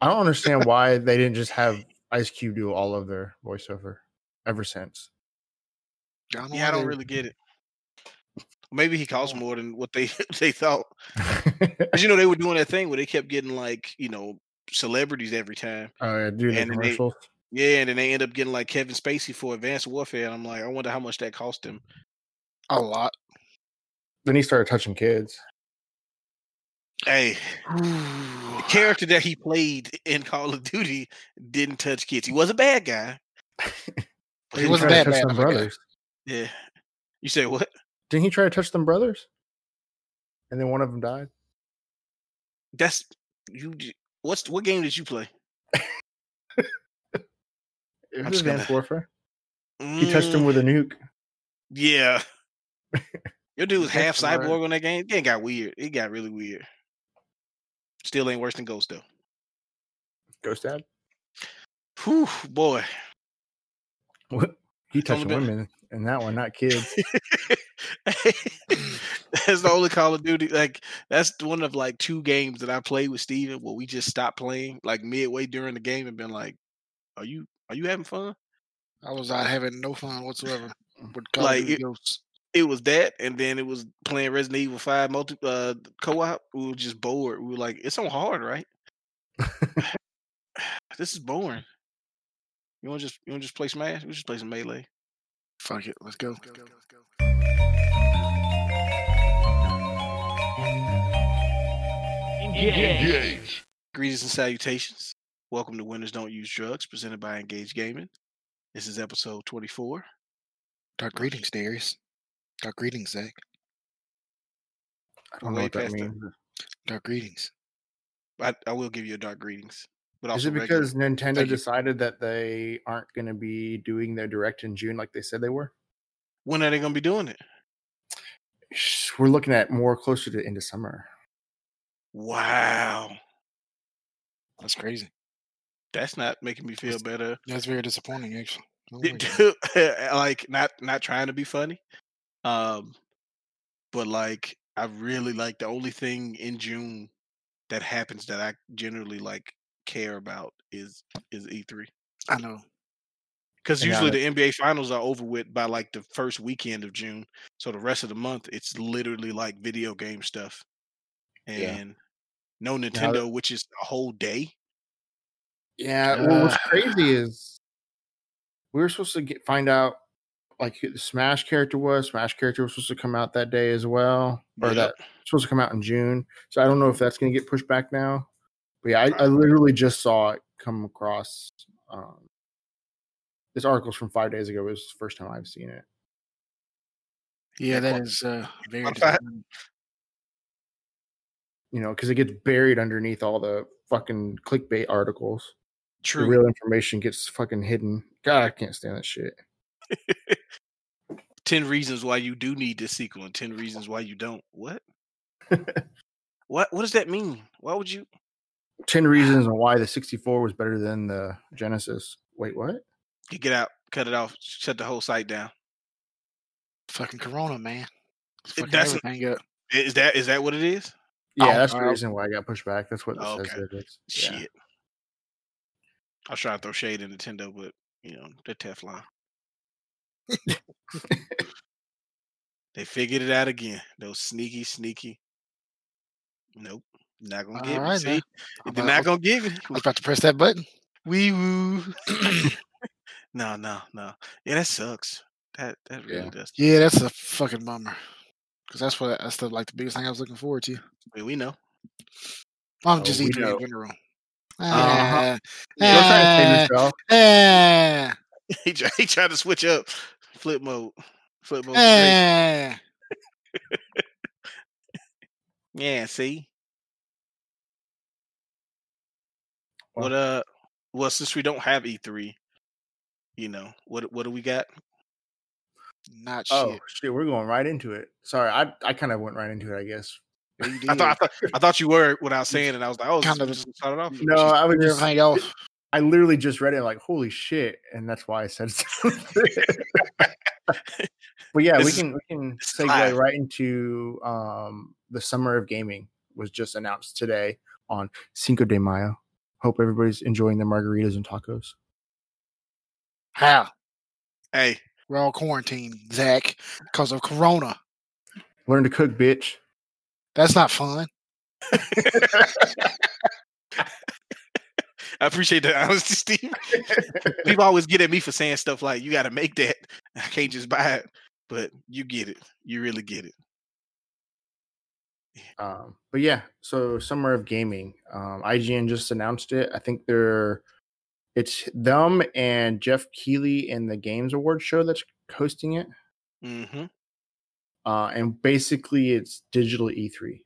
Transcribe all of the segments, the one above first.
I don't understand why they didn't just have Ice Cube do all of their voiceover ever since. I don't Yeah, I don't really get it. Maybe he costs Oh. more than what they they thought. Cause you know they were doing that thing where they kept getting like you know celebrities every time. oh yeah, do the And then they- commercials. Yeah, and then they end up getting like Kevin Spacey for Advanced Warfare. And I'm like, I wonder how much that cost him. a lot. Then he started touching kids. Hey, the character that he played in Call of Duty didn't touch kids. He was a bad guy. He wasn't try to bad, them guy. brothers. Yeah. You say what? Didn't he try to touch them brothers? And then one of them died. That's you. What's what game did you play? It I'm was just gonna- Advanced Warfare. He touched him Mm, with a nuke. Yeah. Your dude was half cyborg on that game. It got weird. It got really weird. Still ain't worse than Ghost though. Ghost Dad. Whew, boy. What? He touched women in that one, not kids. that's the only Call of Duty. Like that's one of like two games that I played with Steven where we just stopped playing like midway during the game and been like, "Are you are you having fun?" I was out having no fun whatsoever with Call Like, of Duty it- Ghosts. It was that, and then it was playing Resident Evil Five multi uh, co-op. We were just bored. We were like, "It's on hard, right?" this is boring. You want to just you want to just play Smash? We just play some melee. Fuck it, let's go. Engage. Greetings and salutations. Welcome to Winners Don't Use Drugs, presented by Engage Gaming. This is episode 24. Dark greetings, Darius. Dark greetings, Zach. I don't know Way what that past the- means. Dark greetings. I, I will give you a dark greetings. But Is also it regular. because Nintendo Thank you. decided that they aren't going to be doing their direct in June like they said they were? when are they going to be doing it? Sh- We're looking at more closer to the end of summer. Wow. That's crazy. That's not making me feel That's- better. That's very disappointing, actually. Oh It- like not not trying to be funny. Um but like I really like the only thing in June that happens that I generally like care about is is E3. I know. Because usually the NBA finals are over with by like the first weekend of June. So the rest of the month it's literally like video game stuff. And Yeah. no Nintendo, which is a whole day. Yeah. Well, what's crazy is we were supposed to get find out like who the Smash character was. Smash character was supposed to come out that day as well, or Yep. that supposed to come out in June. So I don't know if that's going to get pushed back now. But yeah, I, I literally just saw it come across. Um, this article's from five days ago. It was the first time I've seen it. Yeah, that is uh, very You know, because it gets buried underneath all the fucking clickbait articles. True. The real information gets fucking hidden. God, I can't stand that shit. 10 reasons why you do need this sequel and 10 reasons why you don't. What? what what does that mean? Why would you 10 reasons on why the 64 was better than the Genesis. Wait, what? you get out, cut it off, shut the whole site down? Fucking Corona, man. It's fucking that's- everything up. Is that is that what it is? Yeah, Oh, that's the reason why I got pushed back. That's what it says okay. that it is. Yeah. Shit. I was trying to throw shade at Nintendo, but you know, they're Teflon. they figured it out again. Those sneaky, sneaky. Nope. Not gonna All give right, it. See, they're not gonna give it. I was about to press that button. Wee woo. no, no, no. Yeah, that sucks. That that really Yeah. does. Yeah, that's a fucking bummer. Because that's what that's the like the biggest thing I was looking forward to. I mean, we know. I'm Oh, just we eating know. in general. Uh-huh. Ah, Don't try to save ah, yourself. ah, he tried, he tried to switch up flip mode. Flip mode. is great. ah. Yeah, see. Well- What uh well since we don't have E3, you know, what what do we got? Not Oh shit. shit, we're going right into it. Sorry, I I kind of went right into it. I guess. I thought, I thought I thought you were without saying it. I was like, oh, Kind kind of- of just started off. No, I was just. everything else. I literally just read it like holy shit, and that's why I said something. but yeah, we This is- can we can segue live. right into um the summer of gaming was just announced today on Cinco de Mayo. Hope everybody's enjoying their margaritas and tacos. How? Hey, We're all quarantined, Zach, because of Corona. Learn to cook, bitch. That's not fun. I appreciate the honesty, Steve. People always get at me for saying stuff like, "You got to make that. I can't just buy it." But you get it. You really get it. Um, but yeah, so summer of gaming. Um, IGN just announced it. I think they're it's them and Geoff Keighley in the Games Award show that's hosting it. Mm-hmm. Uh, and basically, it's digital E3.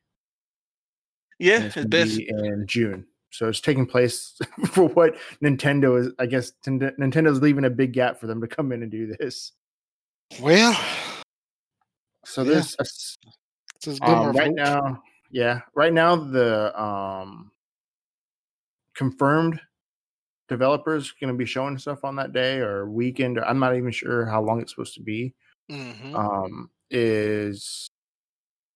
Yeah, and it's it's best. in June. So it's taking place for what Nintendo is. I guess Tend- Nintendo's leaving a big gap for them to come in and do this. Well, So Yeah. there's a s- it's um, right now, yeah, right now the um confirmed developers going to be showing stuff on that day or weekend. Or I'm not even sure how long it's supposed to be. hmm Um, is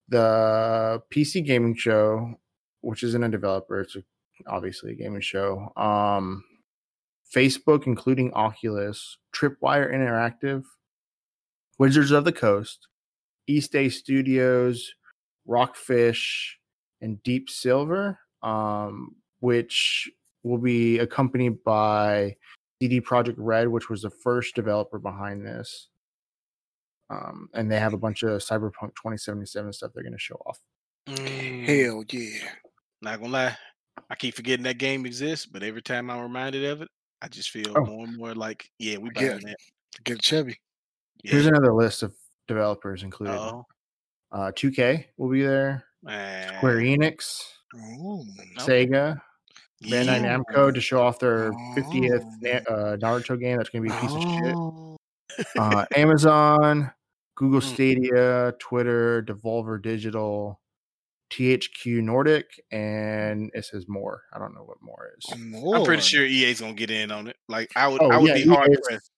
the PC gaming show, which isn't a developer, it's a, obviously a gaming show. Um, Facebook, including Oculus, Tripwire Interactive, Wizards of the Coast, East Day Studios, Rockfish, and Deep Silver, um, which will be accompanied by CD Projekt Red, which was the first developer behind this. Um, and they have a bunch of Cyberpunk 2077 stuff they're going to show off. Mm, Hell yeah. Not gonna lie, I keep forgetting that game exists, but every time I'm reminded of it, I just feel Oh. more and more like, yeah, we Yeah. buying that. Get Chevy. Here's another list of developers included. Uh-oh. Uh, 2K will be there, Square Eh, Oh. Enix, Okay. Sega, Bandai yeah. Namco to show off their 50th Oh. Na- uh, Naruto game. That's going to be a piece of shit. Oh. Uh, Amazon, Google Mm. Stadia, Twitter, Devolver Digital, THQ Nordic, and it says more. I don't know what more is. I'm pretty sure EA's gonna get in on it. Like I would, Oh, I would yeah, be hard pressed.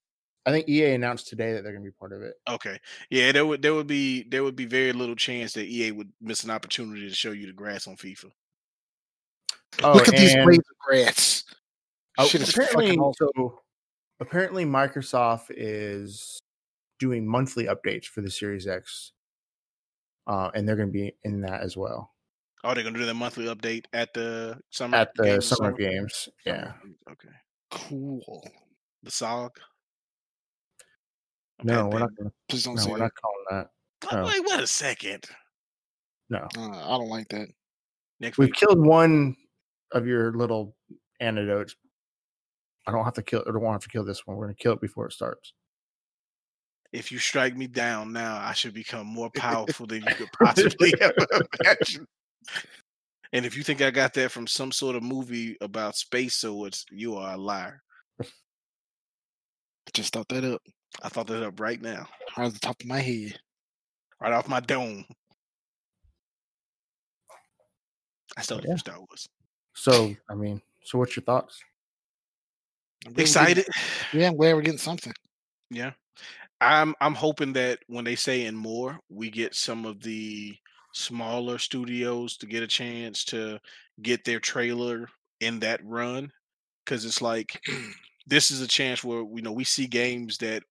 I think EA announced today that they're going to be part of it. Okay, yeah, there would there would be there would be very little chance that EA would miss an opportunity to show you the grass on FIFA. Oh, Look at these and- blades of grass. Oh, apparently, fucking so apparently Microsoft is doing monthly updates for the Series X, uh, and they're going to be in that as well Oh, they're gonna do their monthly update at the summer at the games summer summer- games. Yeah, Okay. Cool. The SOG. no, Okay, we're not. Gonna, Please don't no, say we're that. not calling that. No. Wait, wait a second. No, Uh, I don't like that. Next we've week. killed one of your little antidotes. I don't have to kill. I don't have to kill this one. We're going to kill it before it starts. If you strike me down now, I should become more powerful than you could possibly ever imagine. And if you think I got that from some sort of movie about space swords, you are a liar. Just thought that up I thought that up right now, right at the top of my head. right off my dome. I it Yeah. Star Wars. So, I mean, so what's your thoughts? I'm we're getting- Excited. Yeah, I'm glad we're getting something. Yeah. I'm I'm hoping that when they say in more, we get some of the smaller studios to get a chance to get their trailer in that run. Cause it's like this is a chance where you know we see games that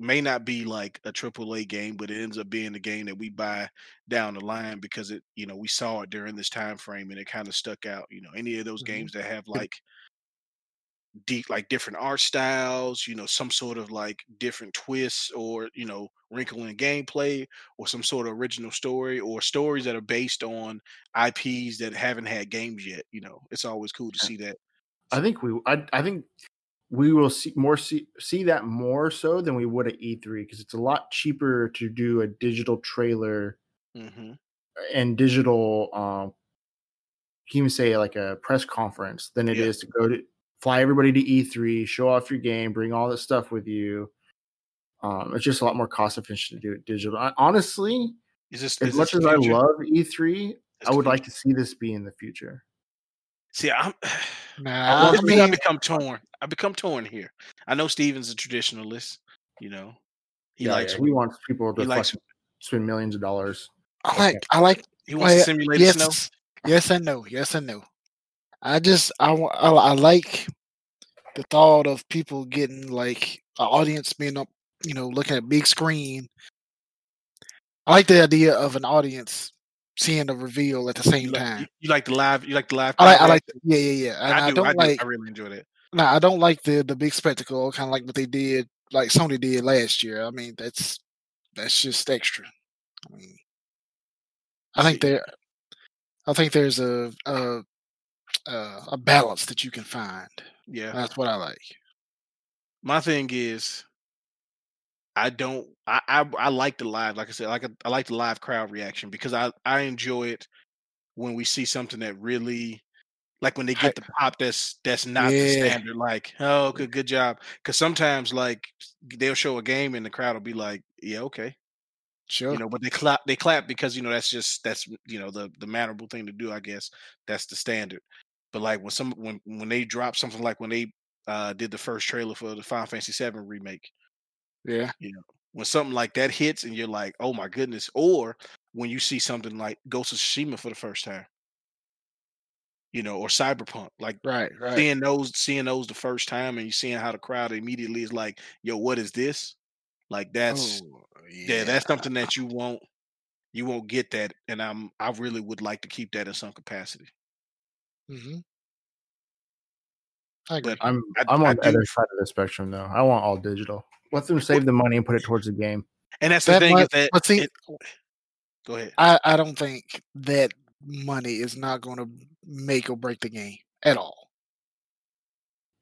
may not be like a triple A game, but it ends up being a game that we buy down the line because it, you know, we saw it during this time frame and it kind of stuck out. You know, any of those Mhm. games that have like deep like different art styles, you know, some sort of like different twists or, you know, wrinkle in gameplay or some sort of original story or stories that are based on IPs that haven't had games yet. You know, it's always cool to see that. I think we. I, I think we will see more see see that more so than we would at E3 because it's a lot cheaper to do a digital trailer hmm and digital. Um, you can say like a press conference than it is Yeah. to go to fly everybody to E3, show off your game, bring all this stuff with you. Um, it's just a lot more cost efficient to do it digital. I, honestly, Is this as is much this as the I love E3, Is I would like to see this be in the future. see. I'm. Nah, I, I I, become torn. I become torn here. I know Steven's a traditionalist. You know, he Yeah, likes yeah, he wants people to likes- spend millions of dollars. I like, I like, he wants to simulate the snow. yes, yes and no, yes and no. I just I, I I like the thought of people getting like an audience being up, you know, looking at big screen. I like the idea of an audience seeing the reveal at the same You like, time. you, like the live? You like the live? I like I like yeah yeah yeah. I, I, do. don't I do. like I really enjoyed it. no, I don't like the the big spectacle, kind of like what they did, like Sony did last year. I mean, that's that's just extra. I mean, I think there, I think there's a a a, a balance that you can find. yeah. That's what I like. My thing is, I don't. I, I I like the live. Like I said, like I, I like the live crowd reaction because I I enjoy it when we see something that really like when they get the pop that's that's not the standard like oh good good job because sometimes like they'll show a game and the crowd will be like yeah okay sure you know but they clap they clap because you know that's just that's you know the the mannerable thing to do i guess that's the standard but like when some when when they drop something like when they uh did the first trailer for the final fantasy 7 remake Yeah, you know when something like that hits and you're like oh my goodness or when you see something like ghost of tsushima for the first time you know or cyberpunk like right, right. seeing those seeing those the first time and you seeing how the crowd immediately is like yo what is this? Like that's Oh yeah yeah, that's something that you won't you won't get that and i'm i really would like to keep that in some capacity hmm I agree. I'm I- I'm I on the other side of the spectrum though. I want all digital. Let them save the money and put it towards the game. and that's the That thing is might, that but see, it- go ahead I I don't think that money is not going to make or break the game at all.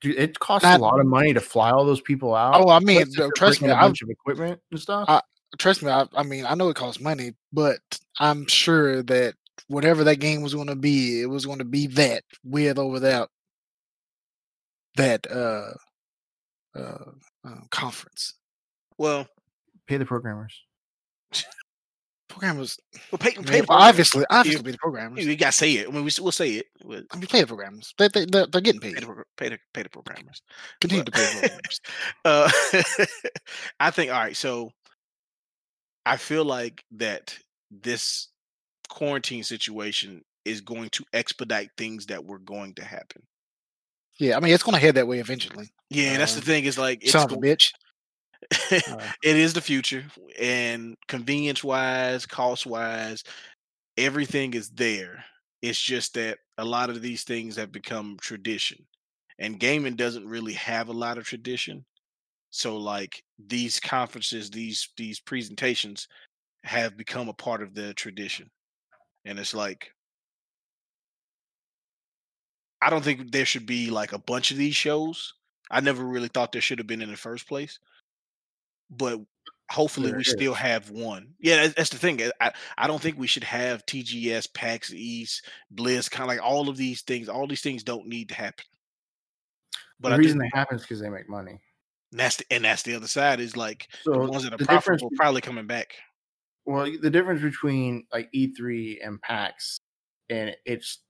Dude, it costs Not- a lot of money to fly all those people out. Oh, I mean, no, trust me, a I bunch of equipment and stuff. I- trust me. I, I mean, I know it costs money, but I'm sure that whatever that game was going to be, it was going to be that with or without that uh uh, uh conference. well Pay the programmers. Programmers, well pay, I pay mean, the programmers. obviously, obviously, pay the you, programmers. you gotta say it i mean we we'll say it we'll I mean, pay the programmers. They, they, they're, they're getting pay paid. the, pro- pay the, pay the programmers Continue But- to pay the programmers. uh, I think all right. So I feel like that this quarantine situation is going to expedite things that were going to happen. Yeah, I mean, it's going to head that way eventually. Yeah, and that's the Uh, thing is like it's Son a bitch. Uh, it is the future, and convenience wise, cost wise, everything is there. It's just that a lot of these things have become tradition, and gaming doesn't really have a lot of tradition. So, like these conferences, these these presentations have become a part of the tradition, and it's like I don't think there should be like a bunch of these shows. I never really thought there should have been in the first place, but hopefully There we still is. have one. Yeah, that's, that's the thing. eh, I I don't think we should have TGS, PAX East, Blizz, kind of like all of these things. All these things don't need to happen. But the I reason think they happen is because they make money. and that's the, and that's the other side is like So the ones that are the profitable probably coming back. Well, the difference between like E3 and PAX, and it's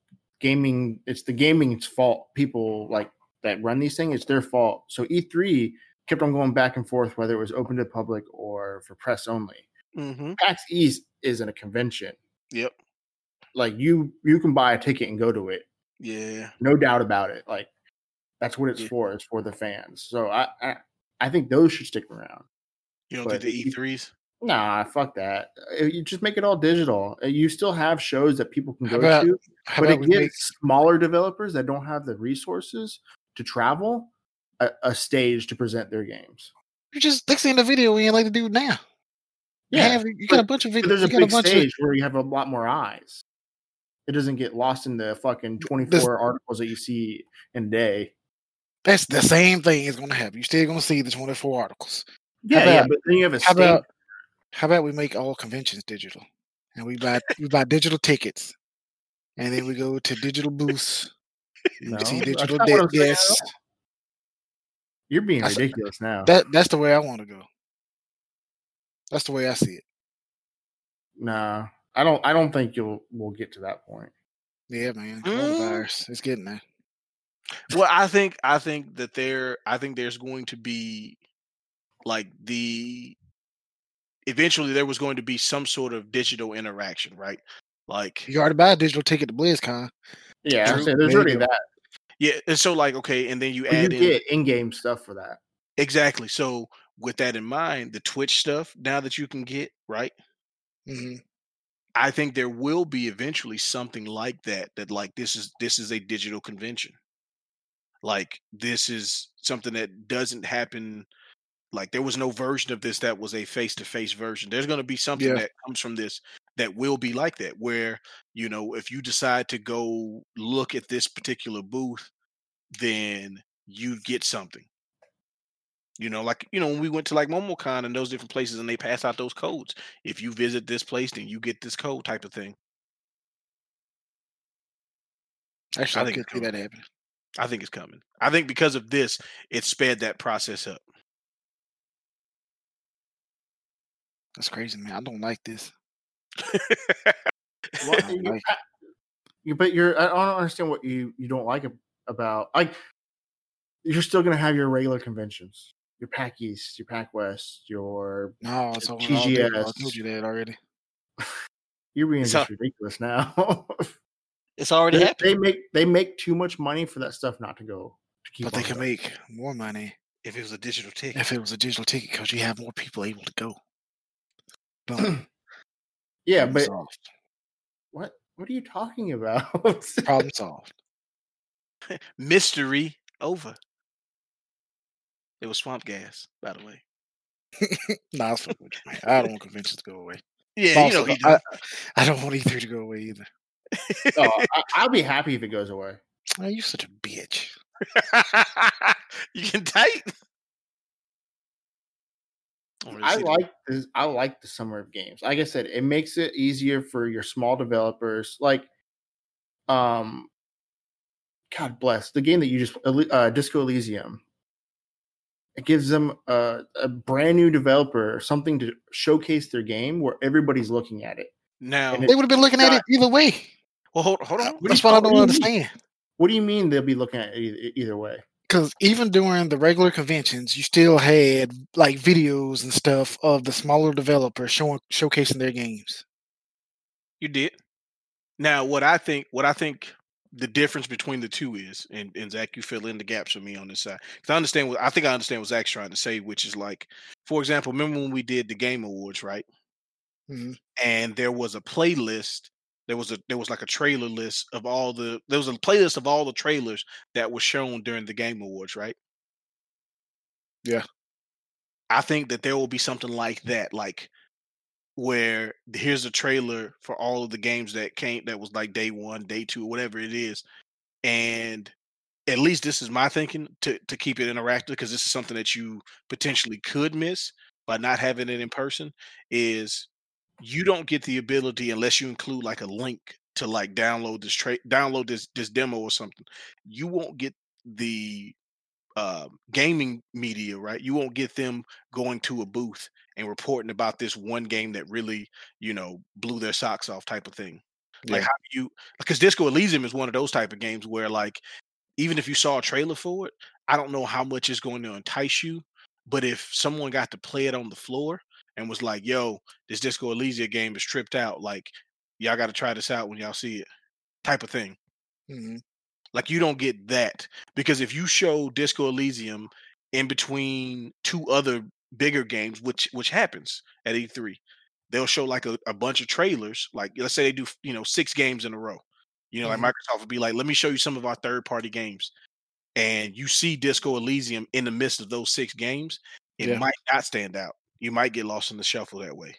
gaming. It's the gaming's fault. People like that run these things. It's their fault. So E3 kept on going back and forth, whether it was open to the public or for press only. Mm-hmm. PAX East isn't a convention. Yep. Like you, you can buy a ticket and go to it. Yeah. No doubt about it. Like that's what it's Yeah. for. It's for the fans. So I, I, I think those should stick around. You don't But think the E3s? Nah, fuck that. Uh, You just make it all digital. Uh, You still have shows that people can go about- to, but it gives make smaller developers that don't have the resources to travel a, a stage to present their games. you just in the video we ain't like to do now? You Yeah, have, you got a bunch of videos. there's a got a big bunch of stage where you have a lot more eyes. It doesn't get lost in the fucking 24 articles that you see in a day. that's the same thing is going to happen. You're still going to see the 24 articles. Yeah, yeah, but then you have a stage. about how about we make all conventions digital, and we buy we buy digital tickets, and then we go to digital booths. No, you see that's digital not what I'm de- saying at yes. You're being That's- ridiculous now. That that's the way I want to go. That's the way I see it. nah, I don't. I don't think you'll. We'll get to that point. Yeah, man. Mm. It's getting there. well i think i think that there i think there's going to be like the eventually there was going to be some sort of digital interaction right Like You already buy a digital ticket to BlizzCon. Yeah, I'm saying there's already that. yeah, and so like okay, and then you But you add in get in-game stuff for that. exactly. So with that in mind, the Twitch stuff now that you can get right, hmm I think there will be eventually something like that. That like this is this is a digital convention. Like this is something that doesn't happen. Like there was no version of this that was a face-to-face version. There's going to be something Yeah. that comes from this that will be like that, where you know if you decide to go look at this particular booth, then you get something. You know, like you know, when we went to like MomoCon and those different places, and they pass out those codes. If you visit this place, then you get this code type of thing. Actually, I, think could see that happening. I think it's coming. I think because of this, it sped that process up. That's crazy, man. I don't like this. Well, you- like- you- but you're I don't understand what you you don't like about like you're still gonna have your regular conventions, your PAX East, your PAX West, your No, it's over. day. I told you that already. you're being just ridiculous now. it's already they, happened. they make they make too much money for that stuff not to go to. But they can make more money If it was a digital ticket, if it was a digital ticket because you have more people able to go. Boom. yeah, Problem but solved. what what are you talking about? problem solved. mystery over. It was swamp gas, by the way. Nah, it's fine with you. I don't want conventions to go away. Yeah, you know I, I don't want E3 to go away either. oh, I, I'll be happy if it goes away. Oh, you such a bitch. you can type. Don't really I like this. I like the summer of games. Like I said, it makes it easier for your small developers. Like, um, God bless the game that you just uh, Disco Elysium. It gives them a, a brand new developer something to showcase their game where everybody's looking at it. now. it- They would have been looking at it either way. well, hold, hold on. What do That's you what I don't what mean? understand. What do you mean they'll be looking at it either, either way? Because even during the regular conventions, you still had like videos and stuff of the smaller developers showing showcasing their games. You did. Now, what I think, what I think the difference between the two is, and, and Zach, you fill in the gaps for me on this side. Because I understand what I think I understand what Zach's trying to say, which is like, for example, remember when we did the Game Awards, right? Mhm. And there was a playlist. There was a there was like a trailer list of all the there was a playlist of all the trailers that were shown during the Game Awards, right? Yeah. I think that there will be something like that, like where here's a trailer for all of the games that came that was like day one, day two, whatever it is. And at least this is my thinking to to keep it interactive because this is something that you potentially could miss by not having it in person is you don't get the ability unless you include like a link to like download this trade, download this this demo or something. You won't get the uh, gaming media, right? You won't get them going to a booth and reporting about this one game that really, you know, blew their socks off type of thing. Like how do you because Disco Elysium is one of those type of games where like even if you saw a trailer for it, I don't know how much it's going to entice you. But if someone got to play it on the floor and was like, yo, this Disco Elysium game is tripped out, like y'all got to try this out when y'all see it, type of thing. Mhm. Like you don't get that because if you show Disco Elysium in between two other bigger games, which which happens at E3, they'll show like a, a bunch of trailers. Like let's say they do you know six games in a row. You know, Mhm. like Microsoft would be like, let me show you some of our third party games, and you see Disco Elysium in the midst of those six games, it Yeah. might not stand out. You might get lost in the shuffle that way.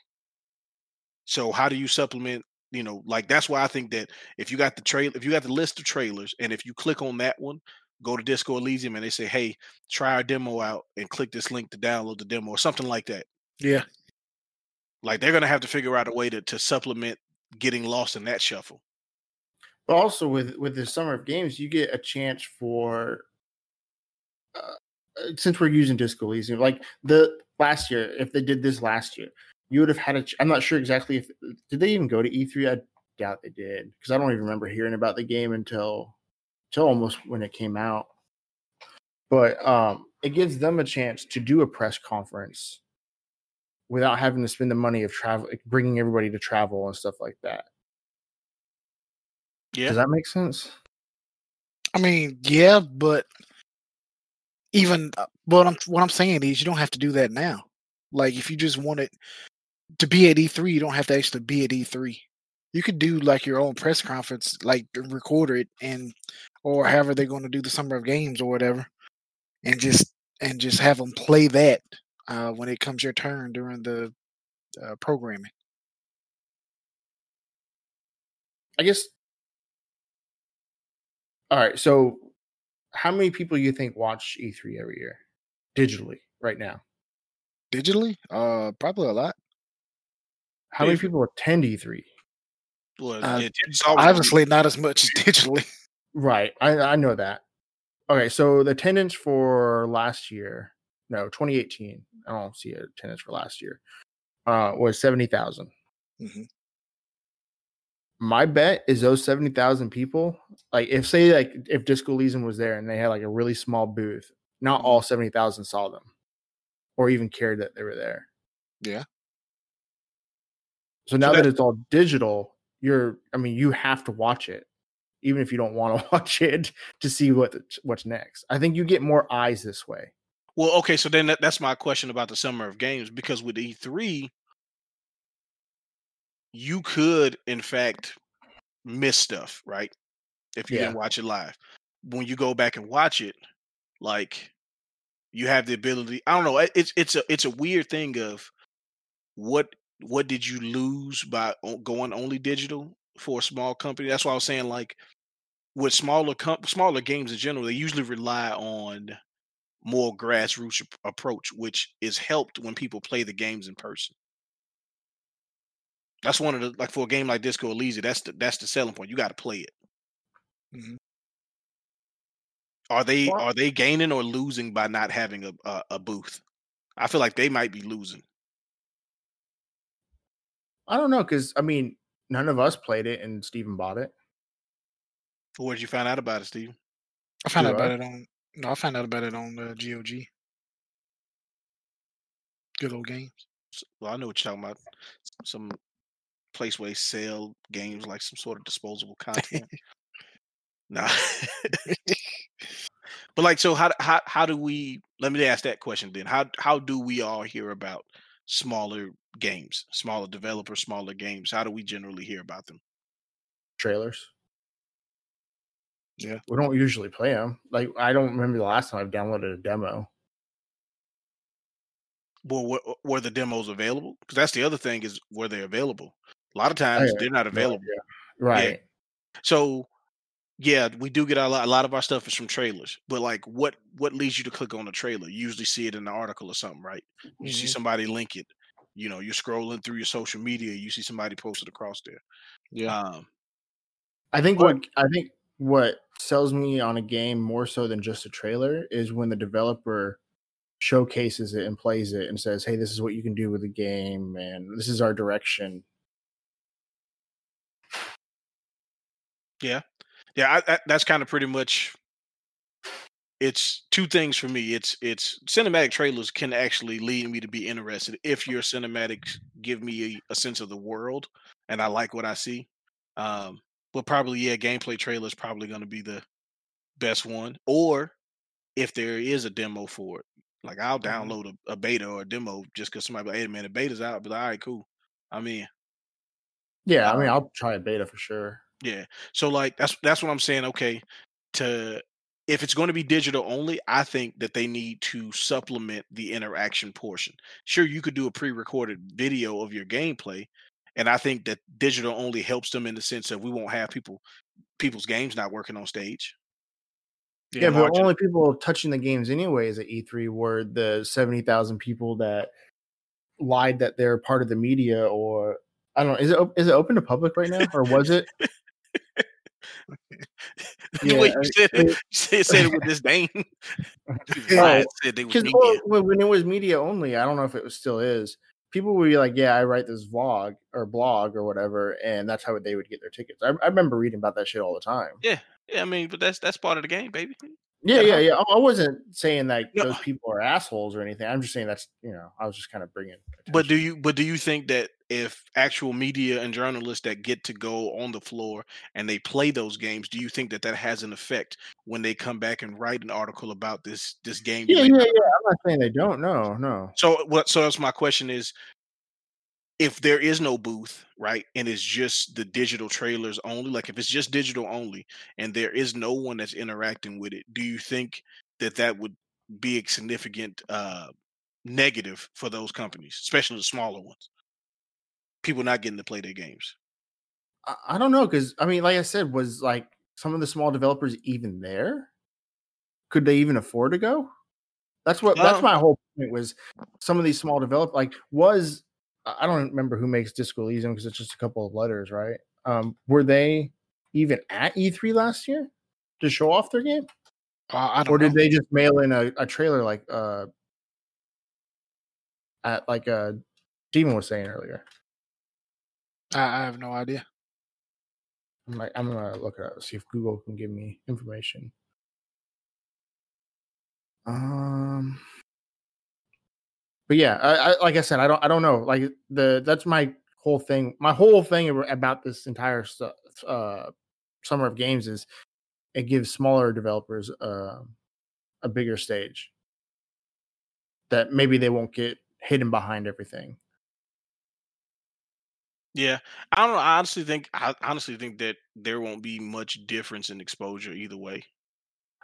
So how do you supplement? You know, like that's why I think that if you got the trail, if you got the list of trailers, and if you click on that one, go to Disco Elysium, and they say, "Hey, try our demo out," and click this link to download the demo or something like that. Yeah. Like they're gonna have to figure out a way to to supplement getting lost in that shuffle. But also with with the summer of games, you get a chance for uh, uh, since we're using Disco Elysium, like the last year, if they did this last year, you would have had a. Ch- I'm not sure exactly if did they even go to E3. I doubt they did because I don't even remember hearing about the game until until almost when it came out. But um, it gives them a chance to do a press conference without having to spend the money of travel, bringing everybody to travel and stuff like that. Yeah. Does that make sense? I mean, yeah, but even what I'm what I'm saying is you don't have to do that now. Like if you just want it to be at E3, you don't have to actually be at E3. You could do like your own press conference, like record it and or however they're going to do the summer of games or whatever, and just and just have them play that uh, when it comes your turn during the uh, programming. I guess. All right. So, how many people you think watch E3 every year digitally right now? Digitally, uh, probably a lot. How many people attend E E3? Well, Uh, it- it's always gonna be- Obviously, not as much as digitally. Right. I, I know that. Okay. So, the attendance for last year, no, 2018, I don't see attendance for last year, uh, was 70,000. Mhm. My bet is those 70,000 people, like if say like if Disco Elysium was there and they had like a really small booth, not Mhm. all 70,000 saw them or even cared that they were there. Yeah. So now that- that it's all digital, you're I mean you have to watch it even if you don't want to watch it to see what what's next. I think you get more eyes this way. Well, okay, so then that, that's my question about the summer of games because with E3, you could in fact miss stuff, right? If you Yeah. didn't watch it live. When you go back and watch it, like you have the ability. I don't know. It's it's a it's a weird thing of what what did you lose by going only digital for a small company? That's why I was saying like with smaller comp- smaller games in general, they usually rely on more grassroots approach, which is helped when people play the games in person. That's one of the like for a game like Disco Elysium, that's the that's the selling point. You got to play it. Mhm. Are they Well- are they gaining or losing by not having a, a a booth? I feel like they might be losing. I don't know cuz I mean none of us played it and Steven bought it. Where did you find out about it, Steve? I found out about it on. No, I found out about it on uh, GOG. Good old games. Well, I know what you're talking about. Some place where they sell games like some sort of disposable content. nah. but like, so how how how do we? Let me ask that question then. How how do we all hear about smaller games, smaller developers, smaller games? How do we generally hear about them? Trailers. Yeah. We don't usually play them. Like I don't remember the last time I've downloaded a demo. Well, were, uh, were the demos available? Because that's the other thing is were they available? A lot of oh, times yeah, they're not No available. idea. Right. So, yeah, we do get a lot. A lot of our stuff is from trailers. But like, what what leads you to click on a trailer? You usually see it in the article or something, right? You see Mhm. somebody link it. You know, you're scrolling through your social media. You see somebody posted across there. Yeah. Um, I think But- what I think what sells me on a game more so than just a trailer is when the developer showcases it and plays it and says, "Hey, this is what you can do with the game, and this is our direction." yeah, I, I, that's kind of pretty much. It's two things for me. It's it's cinematic trailers can actually lead me to be interested if your cinematics give me a, a sense of the world and I like what I see. Um, but probably yeah, gameplay trailer is probably going to be the best one. Or if there is a demo for it, like I'll Mhm. download a, a beta or a demo just because somebody, be like, hey man, the beta's out. But all right, cool. I'm in. Yeah, I mean, Uh, I'll try a beta for sure. Yeah. So like that's that's what I'm saying. Okay, to if it's going to be digital only, I think that they need to supplement the interaction portion. Sure, you could do a pre-recorded video of your gameplay, and I think that digital only helps them in the sense of we won't have people people's games not working on stage. Yeah, but only people touching the games anyways at E3 were the seventy thousand people that lied that they're part of the media, or I don't know. Is it is it open to public right now, or was it? Yeah, you uh, said it, you said, said it with disdain. People Yeah, lied, said they was Because media. when it was media only, I don't know if it was, still is. People would be like, "Yeah, I write this vlog or blog or whatever," and that's how they would get their tickets. I, I remember reading about that shit all the time. Yeah, yeah. I mean, but that's that's part of the game, baby. Yeah, yeah, yeah. I I wasn't saying that No. those people are assholes or anything. I'm just saying that's you know, I was just kind of bringing. But do you but do you think that if actual media and journalists that get to go on the floor and they play those games, do you think that that has an effect when they come back and write an article about this this game? Yeah, yeah, yeah. I'm not saying they don't. No, no. So what? So that's my question is, if there is no booth, right, and it's just the digital trailers only, like if it's just digital only, and there is no one that's interacting with it, do you think that that would be a significant uh, negative for those companies, especially the smaller ones? People not getting to play their games. I, I don't know because I mean, like I said, was like some of the small developers even there? Could they even afford to go? That's what. that's Um, my whole point. Was some of these small developers like was I don't remember who makes Disco Elysium because it's just a couple of letters, right? Um, were they even at E3 last year to show off their game, Uh, I don't or did know. they just mail in a, a trailer like uh at like uh Steven was saying earlier? I, I have no idea. I'm like, I'm gonna look it up see if Google can give me information. Um, but yeah, I, I like I said, I don't, I don't know. Like the that's my whole thing. My whole thing about this entire uh, summer of games is it gives smaller developers uh, a bigger stage that maybe they won't get hidden behind everything. Yeah, I don't. I honestly think I honestly think that there won't be much difference in exposure either way.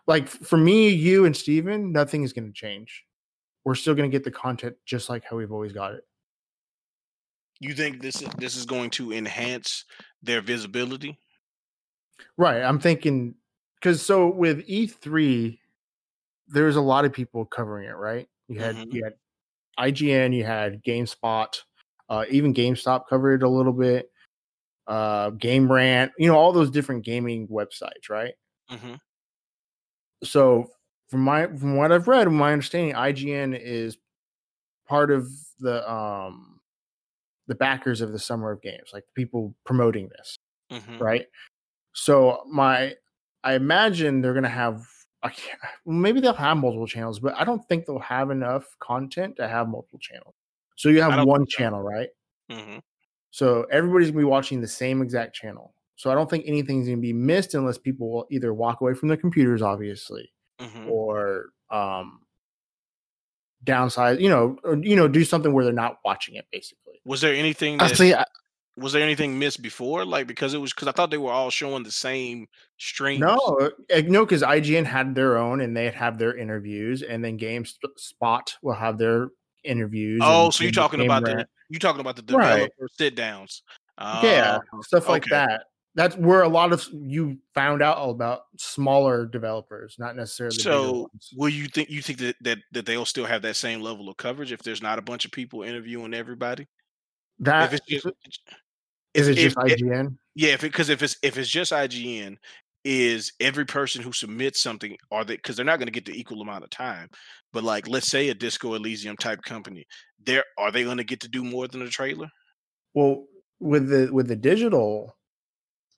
like for me, you and Steven, nothing is going to change. We're still going to get the content just like how we've always got it. You think this is this is going to enhance their visibility? Right. I'm thinking because so with E3, there was a lot of people covering it, right? You had Mhm. you had IGN, you had GameSpot, uh, even GameStop covered it a little bit. Uh, Game Rant, you know, all those different gaming websites, right? hmm so from my from what I've read, my understanding, IGN is part of the um the backers of the Summer of Games, like people promoting this, hmm right? So my I imagine they're gonna have maybe they'll have multiple channels, but I don't think they'll have enough content to have multiple channels. So you have one channel, right? hmm So everybody's gonna be watching the same exact channel. So I don't think anything's gonna be missed unless people will either walk away from their computers, obviously, hmm or um downsize, you know, or you know, do something where they're not watching it basically. Was there anything that see. I, was there anything missed before? Like because it was because I thought they were all showing the same stream. No, uh, no, because IGN had their own and they'd have their interviews, and then GameSpot will have their interviews. Oh, and so you're talking about the you're talking about the Right. developer sit downs. yeah, oh, stuff like okay. that. That's where a lot of you found out about smaller developers, not necessarily So ones. will you think you think that, that that they'll still have that same level of coverage if there's not a bunch of people interviewing everybody? That if it's just is it if- just if- IGN? Yeah, if because if it's if it's just IGN, is every person who submits something are they because they're not going to get the equal amount of time. But like, let's say a Disco Elysium type company, there are they going to get to do more than a trailer? Well, with the with the digital,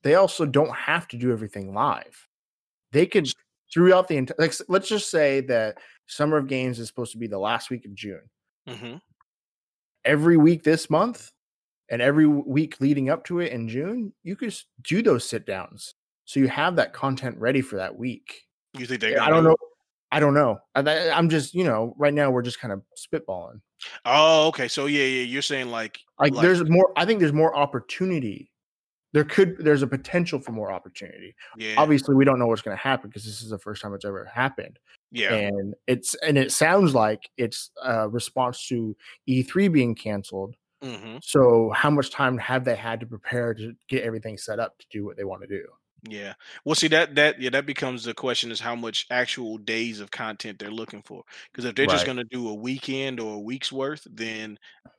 they also don't have to do everything live. They could throughout the entire. Like, let's just say that Summer of Games is supposed to be the last week of June. hmm Every week this month, and every week leading up to it in June, you could do those sit downs, so you have that content ready for that week. You think they're? I don't know. I don't know. I, I'm just you know right now we're just kind of spitballing. Oh, okay. So yeah, yeah. You're saying like like, Like- there's more i think there's more opportunity there could there's a potential for more opportunity yeah, obviously we don't know what's going to happen because this is the first time it's ever happened yeah. and it's and it sounds like it's a response to e3 being canceled hmm so how much time have they had to prepare to get everything set up to do what they want to do Yeah. Well, see that that yeah that becomes the question is how much actual days of content they're looking for. Because if they're just going to do a weekend or a week's worth, then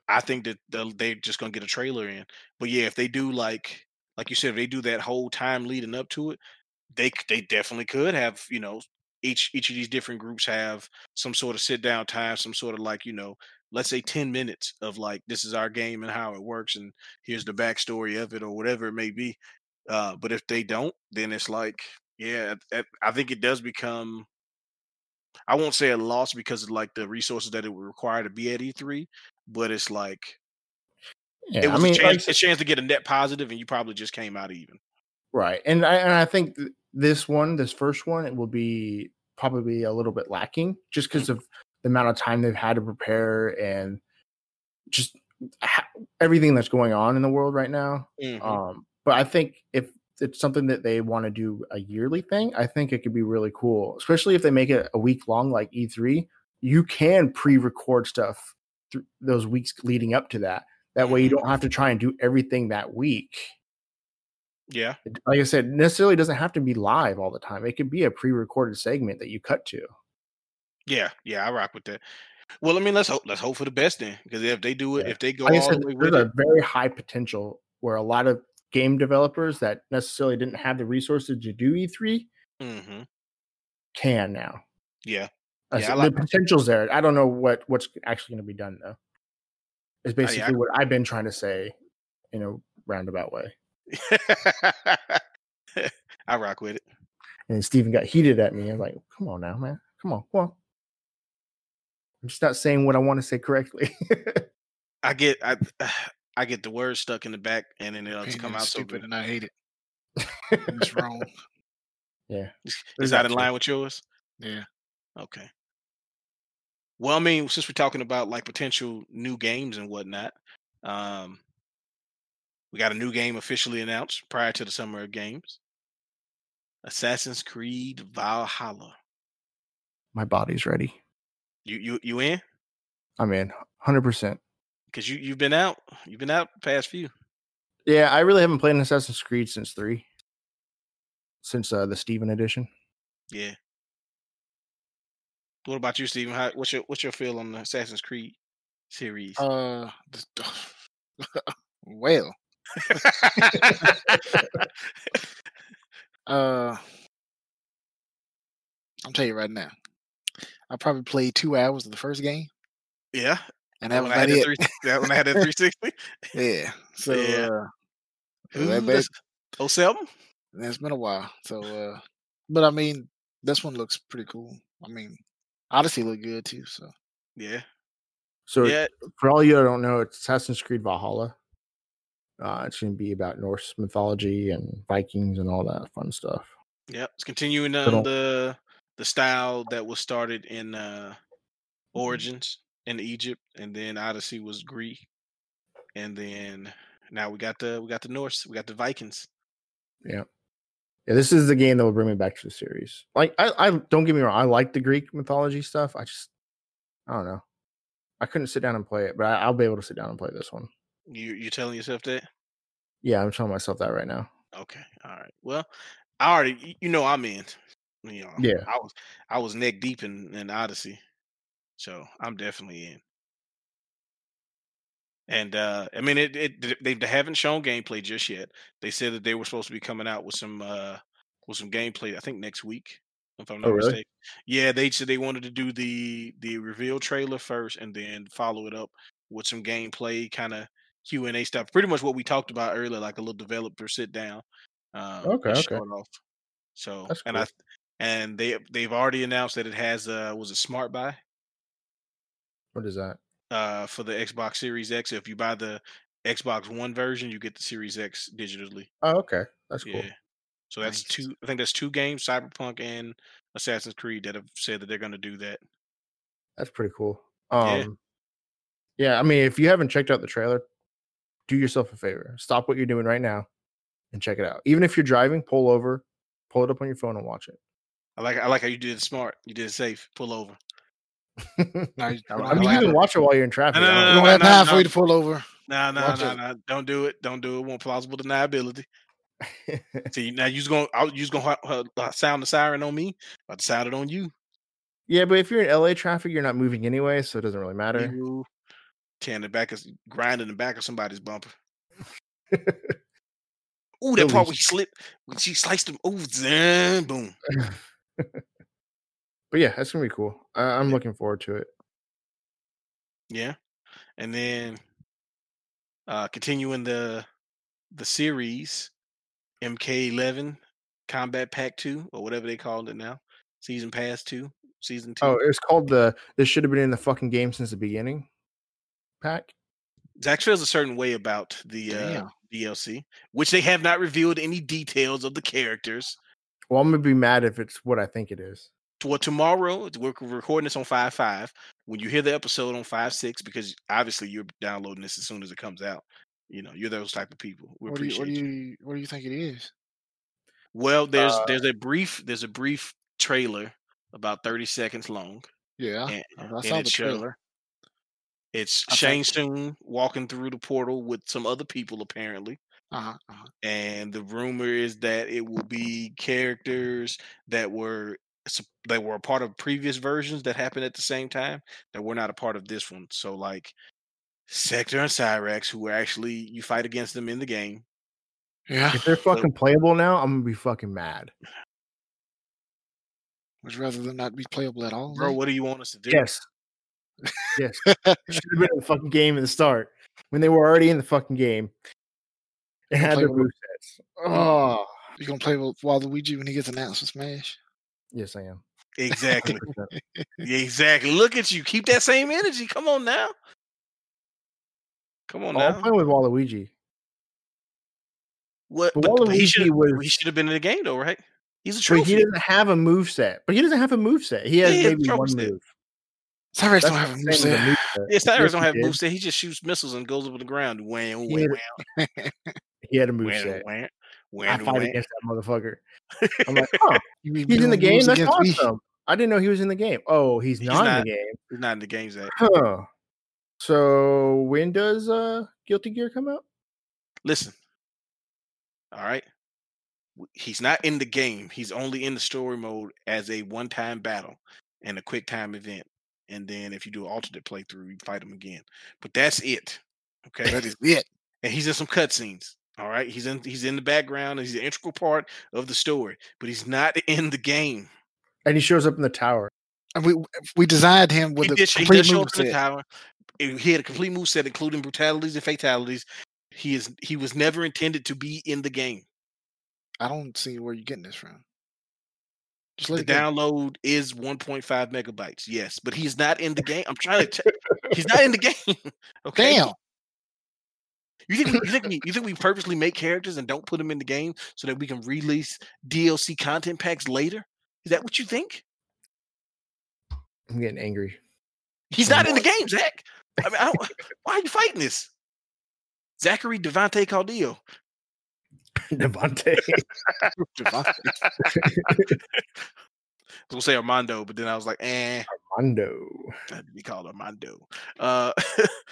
I think that they're just going to get a trailer in. But yeah, if they do like like you said, if they do that whole time leading up to it, they they definitely could have you know each each of these different groups have some sort of sit down time, some sort of like you know let's say 10 minutes of like this is our game and how it works and here's the backstory of it or whatever it may be uh, but if they don't, then it's like, yeah, I think it does become. I won't say a loss because of like the resources that it would require to be at E3, but it's like Yeah, it was I mean, a, chance, said- a chance to get a net positive, and you probably just came out even. right, and I and I think th- this one, this first one, it will be probably a little bit lacking just because of the amount of time they've had to prepare and just ha- everything that's going on in the world right now. Mhm. Um, but I think if it's something that they want to do a yearly thing, I think it could be really cool, especially if they make it a week long like E3. You can pre-record stuff th- those weeks leading up to that. That way, you Mhm. don't have to try and do everything that week. yeah, Like I said, necessarily doesn't have to be live all the time. It could be a pre-recorded segment that you cut to. yeah, yeah. I rock with that. Well, I mean, let's hope let's hope for the best then, because if they do it, Yeah. if they go Like all said, the way there's with a it, very high potential where a lot of game developers that necessarily didn't have the resources to do E3 hmm can now. yeah, Yeah, said like- the potential's there. I don't know what what's actually going to be done though. It's Oh, yeah, basically what I've been trying to say in a roundabout way. I rock with it. And Steven got heated at me. I'm like, come on now, man. Come on, come on. I'm just not saying what I want to say correctly. I get I I get the words stuck in the back, and then it'll come out stupid, good. and I hate it. It's wrong. yeah. Is that that in line with yours? Yeah. Okay. Well, I mean, since we're talking about like potential new games and whatnot, um, we got a new game officially announced prior to the summer of games. Assassin's Creed Valhalla. My body's ready. You you you in? I'm in 100%. Because you you've been out. You've been out past few. Yeah, I really haven't played an Assassin's Creed since 3. Since uh, the Steven edition. Yeah. What about you, Steven? How, what's your what's your feel on the Assassin's Creed series? Uh, well, uh, I'll tell you right now. I probably played two hours of the first game, yeah. And that when was I had about that it. three, that when I had that 360. Yeah. So Yeah. uh, Ooh, that, that's- that, 07? it's been a while. So, uh, but I mean, this one looks pretty cool. I mean, Odyssey looked good too. So Yeah. So Yeah. for all you that don't know, it's Assassin's Creed Valhalla. Uh, it's going to be about Norse mythology and Vikings and all that fun stuff. Yep, it's continuing Little- on the the style that was started in uh Origins in Egypt, and then Odyssey was Greek, and then now we got the we got the Norse, we got the Vikings. Yeah, yeah. this is the game that will bring me back to the series. Like, I, I don't get me wrong, I like the Greek mythology stuff. I just, I don't know, I couldn't sit down and play it, but I, I'll be able to sit down and play this one. You you telling yourself that? Yeah, I'm telling myself that right now. Okay, all right. Well, I already you know I'm in. You know, Yeah. I was I was neck deep in, in Odyssey, so I'm definitely in. And uh I mean, it, it they, haven't shown gameplay just yet. They said that they were supposed to be coming out with some uh with some gameplay. I think next week, if I'm not Oh, really? mistaken. Yeah, they said they wanted to do the the reveal trailer first, and then follow it up with some gameplay, kind of Q and A stuff. Pretty much what we talked about earlier, like a little developer sit down. Um, Okay, okay. off. So That's and I cool. and they they've already announced that it has uh was a smart buy What is that? uh for the Xbox Series X. If you buy the Xbox One version, you get the Series X digitally. Oh, okay, that's cool. Yeah. So that's Nice. two. I think that's two games, Cyberpunk and Assassin's Creed, that have said that they're going to do that. That's pretty cool. Yeah. Um, yeah, I mean, if you haven't checked out the trailer, do yourself a favor. Stop what you're doing right now and check it out. Even if you're driving, pull over, pull it up on your phone and watch it. I like I like how you did it smart. You did it safe. Pull over. No, you- I mean, you can watch it while you're in traffic. no, I no, you know. don't have no, time no. for you to pull over. No, no, Watch no, it. no. Don't do it. Don't do it. Want plausible deniability. See now you's gonna I- you's gonna ha- ha- uh, sound the siren on me. I to sound it on you. yeah, but if you're in LA traffic, you're not moving anyway, so it doesn't really matter. You tearing the back of grinding the back of somebody's bumper. Ooh, that At part where least. he slipped when she sliced him. Ooh, zan, boom. But yeah, that's gonna be cool. I, I'm looking forward to it. Yeah. And then uh continuing the the series MK11 Combat Pack 2 or whatever they called it now. Season Pass 2, season 2. Oh, it's called the. This should have been in the fucking game since the beginning. Pack. Zach feels a certain way about the uh. DLC, which they have not revealed any details of the characters. Well, I'm gonna be mad if it's what I think it is. Well, tomorrow we're recording this on five five. When you hear the episode on five six, because obviously you're downloading this as soon as it comes out. You know, you're those type of people. We What do you appreciate what do you. you what do you think it is? Well, there's Uh, there's a brief there's a brief trailer about 30 seconds long. Yeah, And, I, saw the show- trailer. It's I Soon walking through the portal with some other people apparently. Uh-huh, uh-huh. And the rumor is that it will be characters that were sup- that were a part of previous versions that happened at the same time that were not a part of this one. So like Sector and Cyrax, who were actually you fight against them in the game. Yeah, If they're fucking playable now, I'm gonna be fucking mad. would rather than not be playable at all? Bro, then? what do you want us to do? Yes. yes. Should have been in the fucking game in the start when they were already in the fucking game. It had their play with- movesets. Oh, You're gonna play with Waluigi when he gets announced with Smash? Yes, I am. Exactly. Exactly. Look at you. Keep that same energy. Come on now. Come on Oh, I'm now. playing with Waluigi. What? But But, but he Waluigi should he should have been in the game though, right? He's a trophy. he doesn't have a move set. But he doesn't have a move set. He has Yeah, maybe one set. move. That's don't have a move set. as a moveset. moveset. Yeah, Cyrus Yes, don't he have did. moveset. He just shoots missiles and goes over the ground. Wham, He wham, had wham, He had a move set. Wham, I fight wham. against that motherfucker. I'm like, be he's in the game. That's me. awesome. I didn't know he was in the game. Oh, he's, He's not, not. in the game. He's not in the games that. Huh. So when does uh Guilty Gear come out? Listen. All right. He's not in the game. He's only in the story mode as a one-time battle and a quick time event. And then if you do an alternate playthrough, you fight him again. But that's it. Okay. That is it. and he's in some cutscenes. All right, he's in he's in the background. and He's an integral part of the story, but he's not in the game. And he shows up in the tower. And we we designed him with He a did, he complete did show move up in the set. tower. He had a complete move set, including brutalities and fatalities. He is he was never intended to be in the game. I don't see where you're getting this from. Just let The it go. download is 1.5 megabytes. Yes, but he's not in the game. I'm trying to. check. he's not in the game. Okay. Damn. You think we, you think we, you think we purposely make characters and don't put them in the game so that we can release DLC content packs later? Is that what you think? I'm getting angry. He's not in the game, Zach. I mean, I don't, why are you fighting this? Zachary Devante Caldillo. Devante. I was gonna say Armando, but then I was like, eh, Mondo. that'd be called Armando. Uh,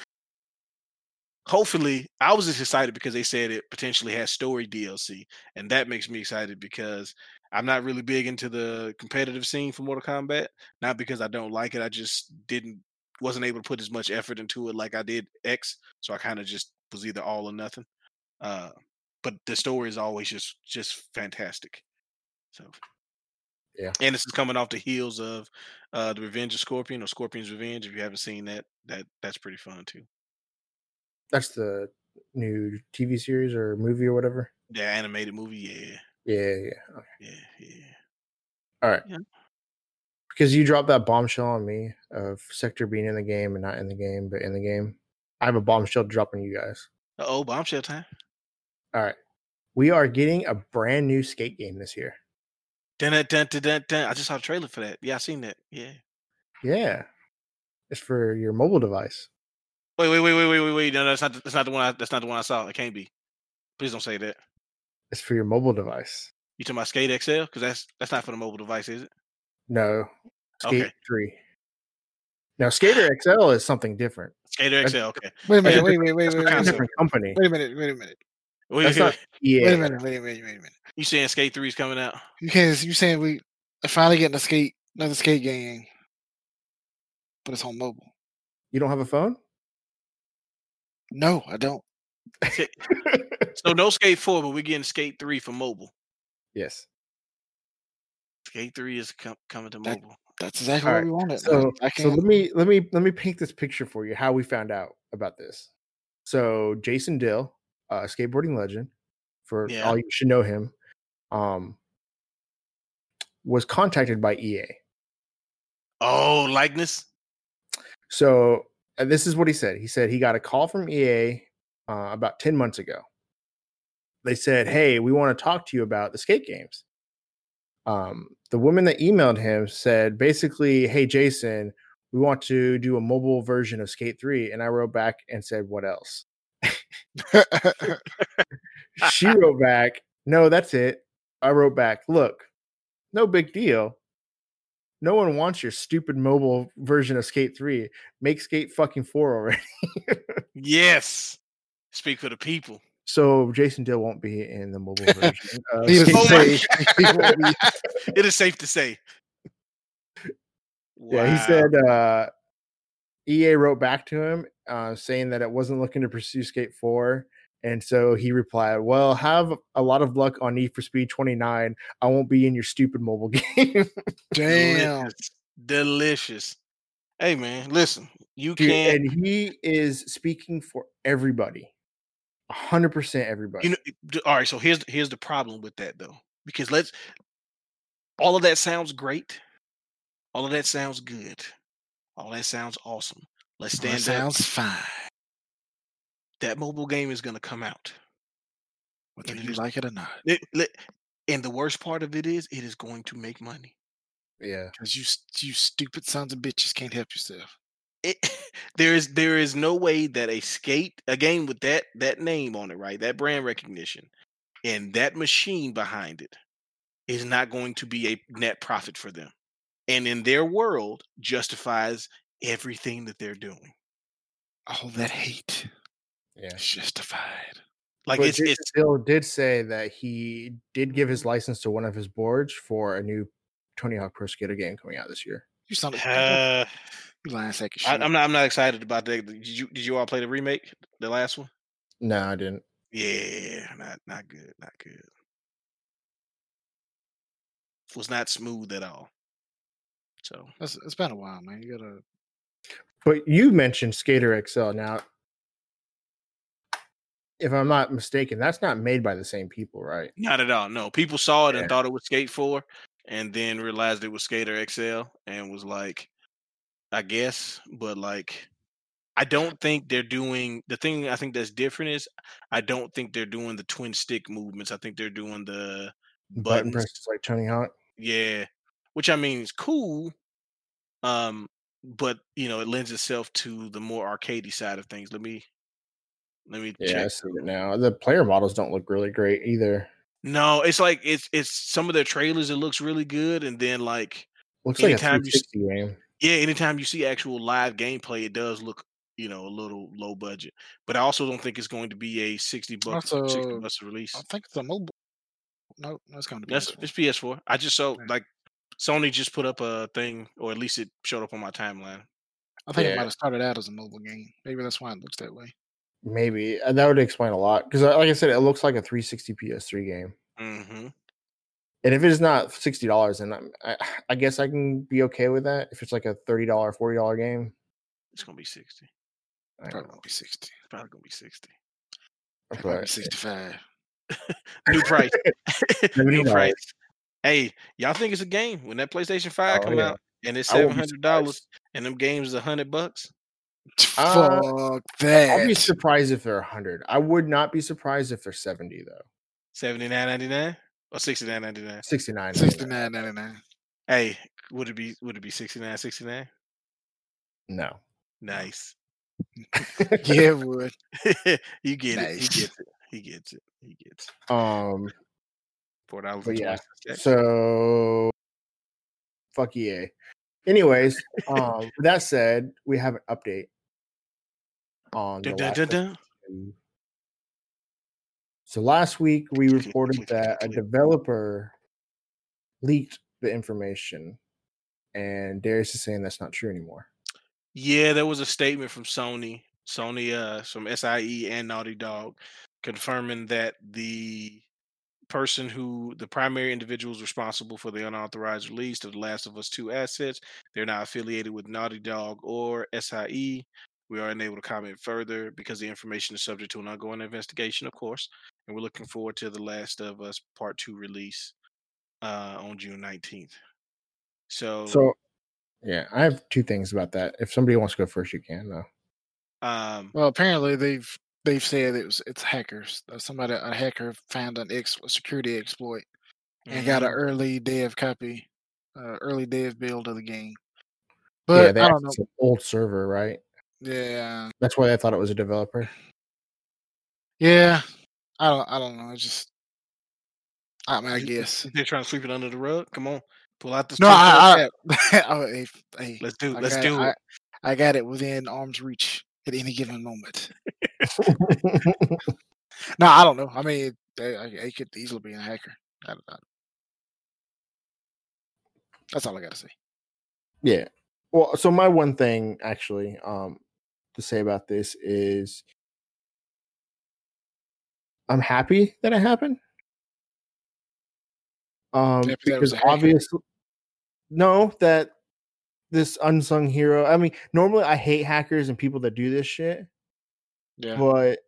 hopefully, I was just excited because they said it potentially has story DLC, and that makes me excited because I'm not really big into the competitive scene for Mortal Kombat. Not because I don't like it, I just didn't wasn't able to put as much effort into it like I did X, so I kind of just was either all or nothing. Uh, but the story is always just just fantastic. So Yeah. and this is coming off the heels of uh the Revenge of Scorpion or Scorpion's Revenge. If you haven't seen that, that that's pretty fun too. That's the new TV series or movie or whatever. The animated movie, yeah, Yeah, yeah. Okay. yeah, yeah. All right. Yeah. Because you dropped that bombshell on me of Sector being in the game and not in the game, but in the game. I have a bombshell to drop on you guys. Uh oh, bombshell time. All right. We are getting a brand new skate game this year. Dun, dun, dun, dun. I just saw the trailer for that. Yeah, I seen that. Yeah. Yeah. It's for your mobile device. Wait, wait, wait, wait, wait, wait, wait. No, no, that's not. That's not the one. I, that's not the one I saw. It can't be. Please don't say that. It's for your mobile device. You talking about Skate XL? Because that's that's not for the mobile device, is it? No. Skate Okay. 3. Now, Skater XL is something different. Skater That's- XL. Okay. Wait a minute. Yeah, Wait, wait, wait, that's wait, wait, a console. wait, different company. wait a minute. Wait a minute. Wait, That's wait, not Wait a minute. Wait a minute. Wait a minute. You saying Skate Three is coming out? You can't. You saying we are finally getting a skate another skate game, but it's on mobile. You don't have a phone? No, I don't. So no Skate Four, but we're getting Skate Three for mobile. yes. Skate Three is com- coming to That- mobile. That's exactly All what right, we wanted. So, so let me let me let me paint this picture for you how we found out about this. So Jason Dill, uh, skateboarding legend, for Yeah. all you should know him, um, was contacted by EA. Oh, likeness. So and this is what he said. He said he got a call from EA uh, about 10 months ago. They said, Hey, we want to talk to you about the skate games. Um, the woman that emailed him said basically, Hey, Jason, we want to do a mobile version of Skate 3. And I wrote back and said, What else? she wrote back, No, that's it. I wrote back, Look, no big deal. No one wants your stupid mobile version of Skate 3. Make Skate fucking 4 already. Yes. Speak for the people. so Jason Dill won't be in the mobile version. of Needless to Skate Oh my 3. He won't be- it is safe to say. Yeah, he said uh, EA wrote back to him uh, saying that it wasn't looking to pursue Skate 4. And so he replied, Well, have a lot of luck on Need for Speed 29. I won't be in your stupid mobile game. Damn. Delicious. Delicious. Hey man, listen. You Dude, can't and he is speaking for everybody. 100% everybody. you know all right, so here's here's the problem with that though. Because let's all of that sounds great. All of that sounds good. All that sounds awesome. Let's That stand up. sounds fine. That mobile game is gonna come out. Whether you like it or not. It- li- and the worst part of it is it is going to make money. yeah. Because you, you stupid sons of bitches can't help yourself. it, there is there is no way that a skate a game with that that name on it right that brand recognition and that machine behind it is not going to be a net profit for them and in their world justifies everything that they're doing All that hate Yeah. is justified. like but it's Jason it's Dill did say that he did give his license to one of his boards for a new Tony Hawk Pro Skater game coming out this year. You son of uh, you lying sack shit. I, i'm not i'm not excited about that did you did you all play the remake the last one No, I didn't. yeah not not good not good was not smooth at all so It's, it's been a while, man. You gotta. But you mentioned Skater XL. Now, if I'm not mistaken, that's not made by the same people, right? Not at all. No, people saw it Yeah. and thought it was Skate Four, and then realized it was Skater XL, and was like, I guess, but like, I don't think they're doing the thing. I think that's different is I don't think they're doing the twin stick movements. I think they're doing the Button presses like Tony Hawk. Yeah, which I mean is cool. Um, but you know, it lends itself to the more arcadey side of things. Let me, let me Yeah, I see it now. The player models don't look really great either. No, it's like it's it's some of the trailers. It looks really good, and then like Looks like a you s- 360 game. yeah, anytime you see actual live gameplay, it does look you know a little low budget. But I also don't think it's going to be a sixty bucks sixty bucks a release. I think it's a mobile. No, that's going to be. That's PS4. it's PS4. I just saw Yeah. like Sony just put up a thing, or at least it showed up on my timeline. I think it might have started out as a mobile game. Maybe that's why it looks that way. Maybe uh, that would explain a lot because, like I said, it looks like a 360 PS3 game. hmm And if it is not sixty dollars, then I'm, I, I guess I can be okay with that. If it's like a thirty dollar, forty dollar game, It's gonna be sixty. I Probably gonna be sixty. It's probably gonna be sixty. Probably But sixty-five. New price. New $70. price. Hey, y'all think it's a game when that PlayStation Five Oh, come yeah. out and it's seven hundred dollars and them games a hundred bucks? Uh, Fuck that. I'll be surprised if they're hundred. I would not be surprised if they're seventy though. Seventy nine ninety nine or sixty nine ninety nine. Sixty nine. Sixty-nine ninety-nine. Hey, would it be would it be 69 69? No. Nice. Yeah, it would. you get it. He gets it. He gets it. He gets it. Um. Four dollars But yeah. So fuck EA. Anyways, um, with that said, we have an update on the Dun, dun, last dun, of dun. Us two. So last week we reported that a developer leaked the information, and Darius is saying that's not true anymore. Yeah, there was a statement from Sony, Sony, uh, from SIE and Naughty Dog, confirming that the person who the primary individuals responsible for the unauthorized release of the Last of Us 2 assets, they're not affiliated with Naughty Dog or SIE. We are unable to comment further because the information is subject to an ongoing investigation, of course, and we're looking forward to the Last of Us Part 2 release uh, on June 19th. So, So, yeah, I have two things about that. If somebody wants to go first, you can. Though. Um, Well, apparently they've they've said it was it's hackers. Uh, Somebody a hacker found an ex security exploit and got an early dev copy, uh, early dev build of the game. yeah, But I don't know. an old server, right? Yeah, That's why I thought it was a developer. yeah. I don't. I don't know. It's just. I mean, I guess. They're trying to sweep it under the rug. Come on, pull out this. No, I. I oh, hey, hey, Let's do. I Let's got do I, it. I got it within arm's reach at any given moment. No, I don't know. I mean, they, I- they could easily be a hacker. I don't know. That's all I got to say. Yeah. Well, so my one thing actually um to say about this is I'm happy that it happened. Um Happy that it was because obviously no that this unsung hero. I mean, normally I hate hackers and people that do this shit, Yeah. but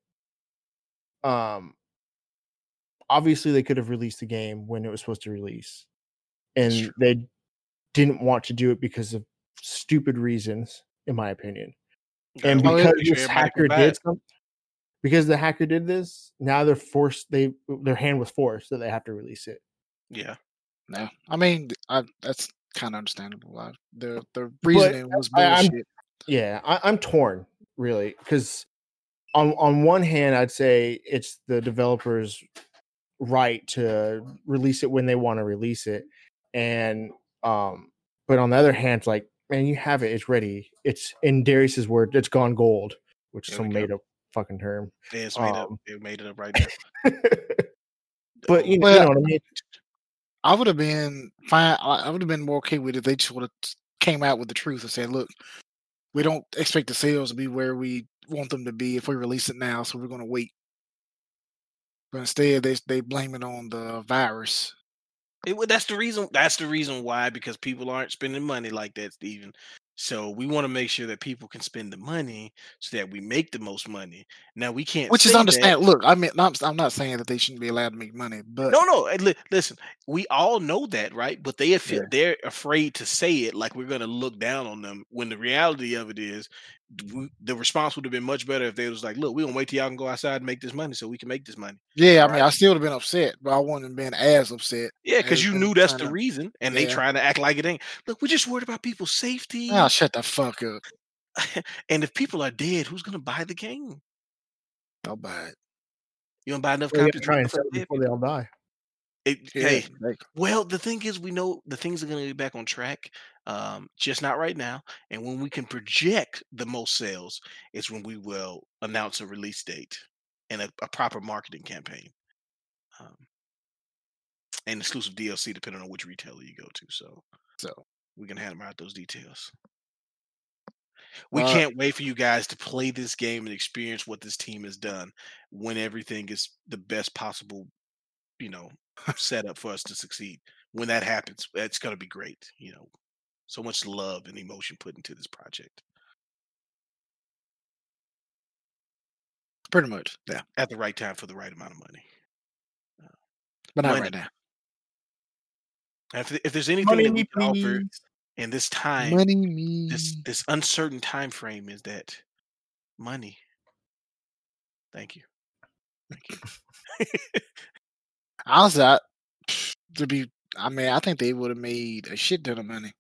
um obviously they could have released the game when it was supposed to release. And they didn't want to do it because of stupid reasons, in my opinion. Gotta and yeah. because sure this hacker did something because the hacker did this now they're forced they their hand was forced that they have to release it Yeah. No, I mean, I, that's kind of understandable. I, the the reasoning was I- I'm- bullshit. yeah I, i'm torn really because on on one hand i'd say it's the developers right to release it when they want to release it and um but on the other hand it's like man you have it it's ready it's in darius's word it's gone gold which is some made up fucking term Yeah, it's made up. Um, It made it up right now. but you know, Well, you know what i mean I would have been fine. I I would have been more okay with it. if They just would have came out with the truth and said, "Look, we don't expect the sales to be where we want them to be if we release it now, so we're going to wait." But instead, they they blame it on the virus. It, that's the reason. That's the reason why because people aren't spending money like that, Steven. So we want to make sure that people can spend the money so that we make the most money. Now we can't, Which is say that- understand. Look, I mean, not, I'm not saying that they shouldn't be allowed to make money, but No, no. li- listen, we all know that, right? But they Yeah. they're afraid to say it, like we're going to look down on them. When the reality of it is, the response would have been much better if they was like, "Look, we gonna wait till y'all can go outside and make this money, so we can make this money." yeah, I mean, I still would have been upset, but I wouldn't have been as upset. Yeah, because you knew that's the to- reason, and they trying to act like it ain't. Look, we're just worried about people's safety, Ah, shut the fuck up. and if people are dead, who's gonna buy the game? I'll buy it. You gonna buy enough Well, copies? gotta try and sell it before they all die It- Yeah, hey, like, well, the thing is, we know the things are going to be back on track, um, just not right now. And when we can project the most sales, is when we will announce a release date and a, a proper marketing campaign, um, and exclusive DLC depending on which retailer you go to. So so we can hammer out those details. We Uh, can't wait for you guys to play this game and experience what this team has done when everything is the best possible, you know, setup for us to succeed. When that happens, it's going to be great. You know, so much love and emotion put into this project pretty much, yeah, at the right time for the right amount of money. Uh, but not Money. right now. If, if there's anything money that we can offer in this time, Money this this uncertain time frame is that money. Thank you. Thank you. Honestly, I, to be, I mean, I think they would have made a shit ton of money.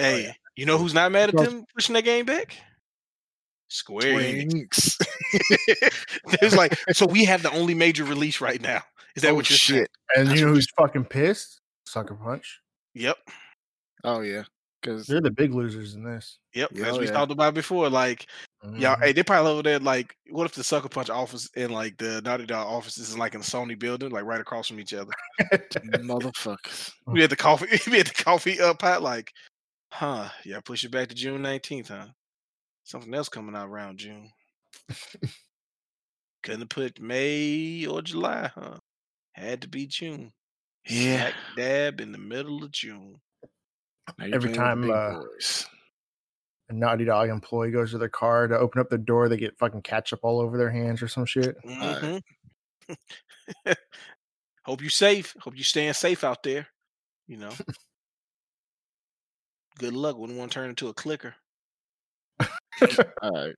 Hey, yeah. you know who's not mad at them pushing that game back? Square Enix. Enix. it's like so we have the only major release right now. Is that Oh, what you're saying? shit? and That's you know who's fucking pissed sucker punch Yep. Oh yeah, because they're the big losers in this Yep. Yeah, As oh, we yeah. talked about before, like y'all, Mhm. hey, they probably over there. Like, what if the Sucker Punch office and like the Naughty Dog offices is like in a Sony building, like right across from each other? motherfuckers. We had the coffee. we had the coffee up pot. Like, huh? Yeah, push it back to June nineteenth, huh? Something else coming out around June. Couldn't have put May or July, huh? Had to be June. Yeah. Smack dab in the middle of June. Every playing with the time, uh, boys. a Naughty Dog employee goes to their car to open up the door, they get fucking ketchup all over their hands or some shit. Mhm. Hope you safe. Hope you staying safe out there. You know. Good luck. Wouldn't want to turn into a clicker. All right.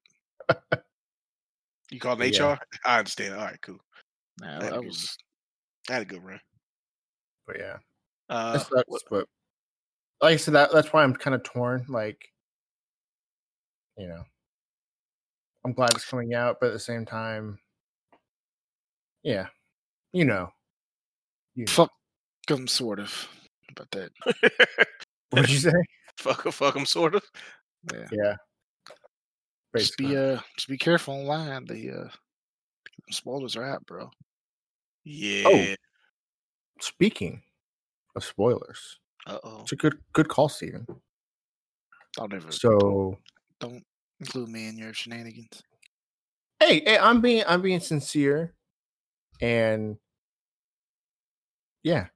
You called But an yeah. HR? I understand. All right, cool. Nah, that was I had a good run. But yeah, Uh, sucks. what- But like I said, that that's why I'm kind of torn. Like, you know, I'm glad it's coming out, but at the same time, yeah, you know, you know. fuck them sort of about that. What'd you say? fuck, fuck them, sort of. Yeah. Yeah. Just be uh just be careful online. The uh spoilers are out, bro. Yeah. Oh, Speaking of spoilers, Uh oh. it's a good good call, Steven. Don't ever So don't include me in your shenanigans. hey, hey, I'm being I'm being sincere, and yeah,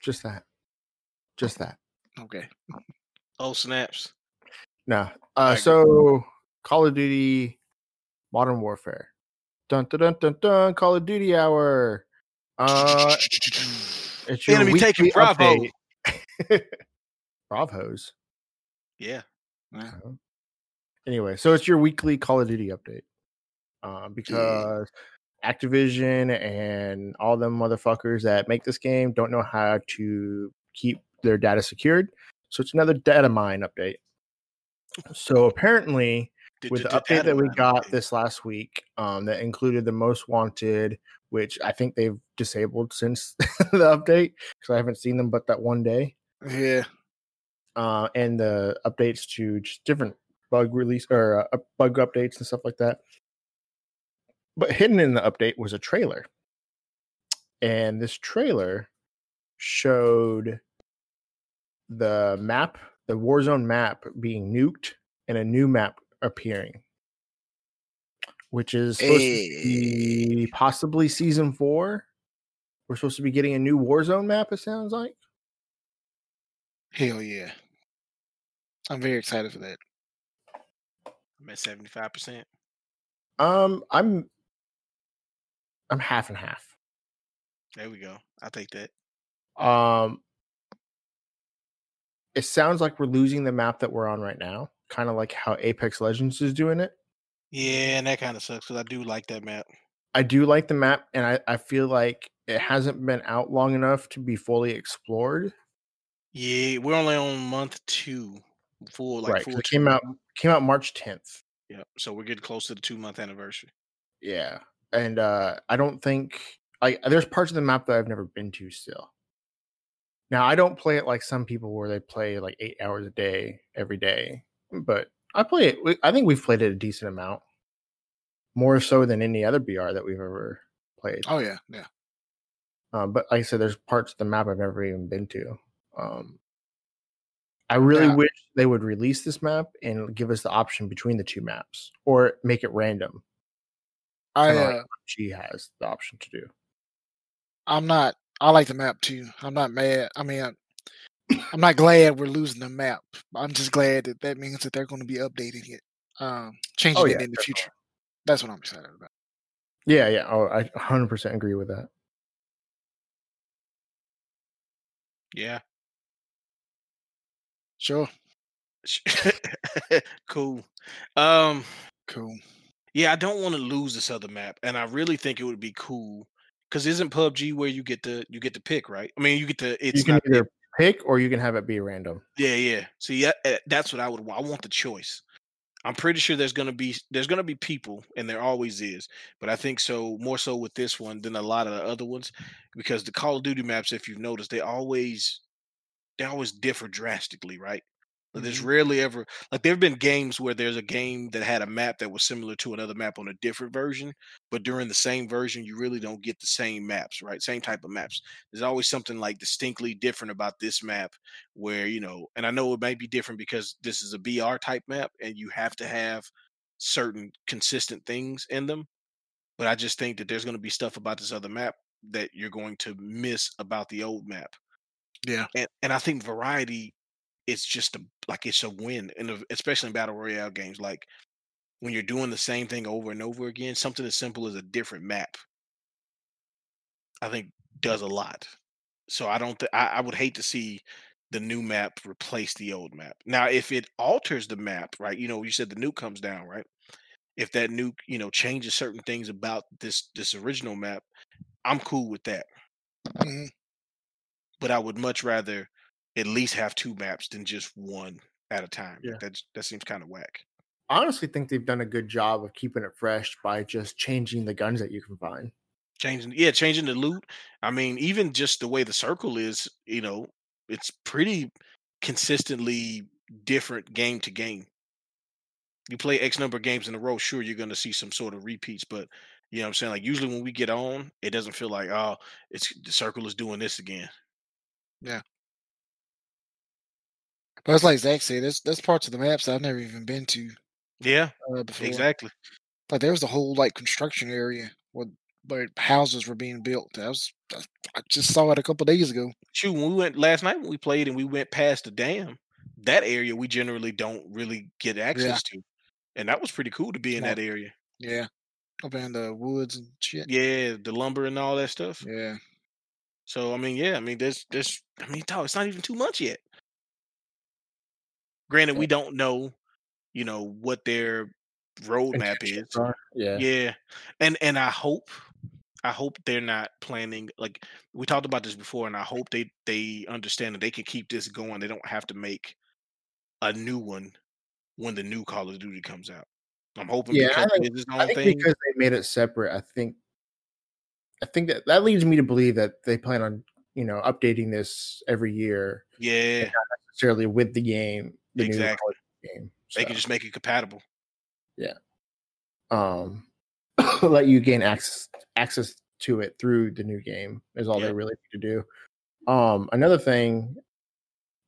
just that, just that. Okay. Oh snaps. No, I uh, so Call of Duty Modern Warfare, dun dun dun dun dun, Call of Duty hour. Uh, it's your Enemy taking weekly Bravo. update. Bravos. Yeah. Yeah. Anyway, so it's your weekly Call of Duty update. Um, because Activision and all them motherfuckers that make this game don't know how to keep their data secured. So it's another data mine update. So apparently, with the update that we got this last week, um, that included the most wanted, which I think they've disabled since the update because I haven't seen them but that one day. Yeah. uh, and the updates to just different bug release or uh, bug updates and stuff like that. But hidden in the update was a trailer, and this trailer showed the map, the Warzone map, being nuked, and a new map appearing, which is supposed to be possibly season four. We're supposed to be getting a new Warzone map. It sounds like. Hell yeah. I'm very excited for that. I'm at seventy five percent. Um, I'm I'm half and half. There we go. I'll take that. Um, it sounds like we're losing the map that we're on right now, kind of like how Apex Legends is doing it. Yeah, and that kind of sucks because I do like that map. I do like the map, and I, I feel like it hasn't been out long enough to be fully explored. Yeah, we're only on month two, full like right, full it came out came out March 10th. Yeah, so we're getting close to the two month anniversary. Yeah, and uh I don't think like there's parts of the map that I've never been to still. Now I don't play it like some people where they play like eight hours a day every day, but I play it. I think we've played it a decent amount, more so than any other BR that we've ever played. Oh yeah, yeah. Um, but like I said, there's parts of the map I've never even been to. Um, I really Yeah. wish they would release this map and give us the option between the two maps, or make it random. I kinda like uh, She has the option to do. I'm not. I like the map too. I'm not mad. I mean, I'm not glad we're losing the map. I'm just glad that that means that they're going to be updating it, um, changing Oh, it in the definitely. future. That's what I'm excited about. Yeah, yeah. Oh, I 100% agree with that. Yeah. Sure. cool. Um Cool. yeah, I don't want to lose this other map and I really think it would be cool cuz isn't PUBG where you get to you get to pick, right? I mean, you get to it's you can either pick or you can have it be random. Yeah, yeah. See, yeah, eh, that's what I would want. I want the choice. I'm pretty sure there's gonna be there's gonna be people, and there always is. But I think so more so with this one than a lot of the other ones, because the Call of Duty maps, if you've noticed, they always they always differ drastically, right? But There's Mhm. rarely ever like there have been games where there's a game that had a map that was similar to another map on a different version, but during the same version, you really don't get the same maps, right? Same type of maps. There's always something like distinctly different about this map where you know and i know it might be different because this is a br type map and you have to have certain consistent things in them but i just think that there's going to be stuff about this other map that you're going to miss about the old map Yeah. and and i think variety is just a like it's a win and especially in battle royale games like when you're doing the same thing over and over again something as simple as a different map i think does a lot so I don't. Th- I, I would hate to see the new map replace the old map. Now, if it alters the map, right? You know, you said the nuke comes down, right? if that nuke, you know, changes certain things about this this original map, I'm cool with that. Mhm. But I would much rather at least have two maps than just one at a time. Yeah. That that seems kind of whack. I honestly think they've done a good job of keeping it fresh by just changing the guns that you can find. Changing, yeah, changing the loot. I mean, even just the way the circle is, you know, it's pretty consistently different game to game. You play X number of games in a row, sure, you're going to see some sort of repeats, but you know what I'm saying? Like, usually when we get on, it doesn't feel like, oh, it's the circle is doing this again. But it's like Zach said, there's there's parts of the maps that I've never even been to Yeah, uh, before. exactly. Like there was the whole like construction area where where houses were being built. That was I I just saw it a couple days ago. Shoot, when we went last night when we played and we went past the dam, that area we generally don't really get access to. And that was pretty cool to be in No. that area. Yeah, up in the woods and shit. Yeah, the lumber and all that stuff. Yeah, So I mean, yeah, I mean, there's, there's, I mean, dog, it's not even two months yet. Granted, we don't know, you know, what their roadmap is. Yeah. Yeah, and and I hope, I hope they're not planning like we talked about this before, and I hope they they understand that they can keep this going. They don't have to make a new one when the new Call of Duty comes out. I'm hoping Yeah, I think- I think thing. because they made it separate, I think I think that that leads me to believe that they plan on, you know, updating this every year Yeah, Not necessarily with the game, the new Call Exactly. game. they can just make it compatible. Yeah. Um let you gain access access to it through the new game is all Yeah. they really need to do. Um another thing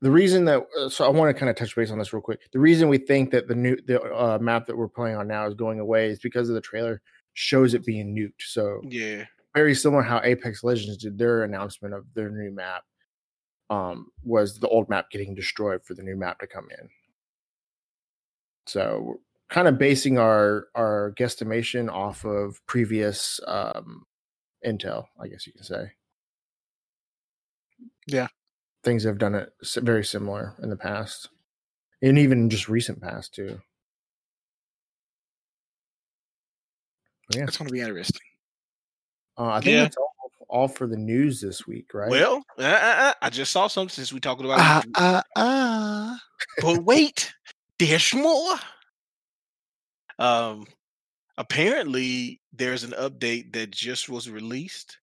the reason that uh, so I want to kind of touch base on this real quick. The reason we think that the new the uh, map that we're playing on now is going away is because of the trailer shows it being nuked. So Yeah, very similar how Apex Legends did their announcement of their new map. Um, was the old map getting destroyed for the new map to come in? So we're kind of basing our our guesstimation off of previous um, intel, I guess you can say. Yeah. things have done it very similar in the past, and even just recent past too. Yeah. it's going to be interesting. Uh, I think Yeah. that's all, all for the news this week, right? Well, uh, uh, uh, I just saw something since we talked about it. ah ah. but wait, there's more. Um, apparently, there's an update that just was released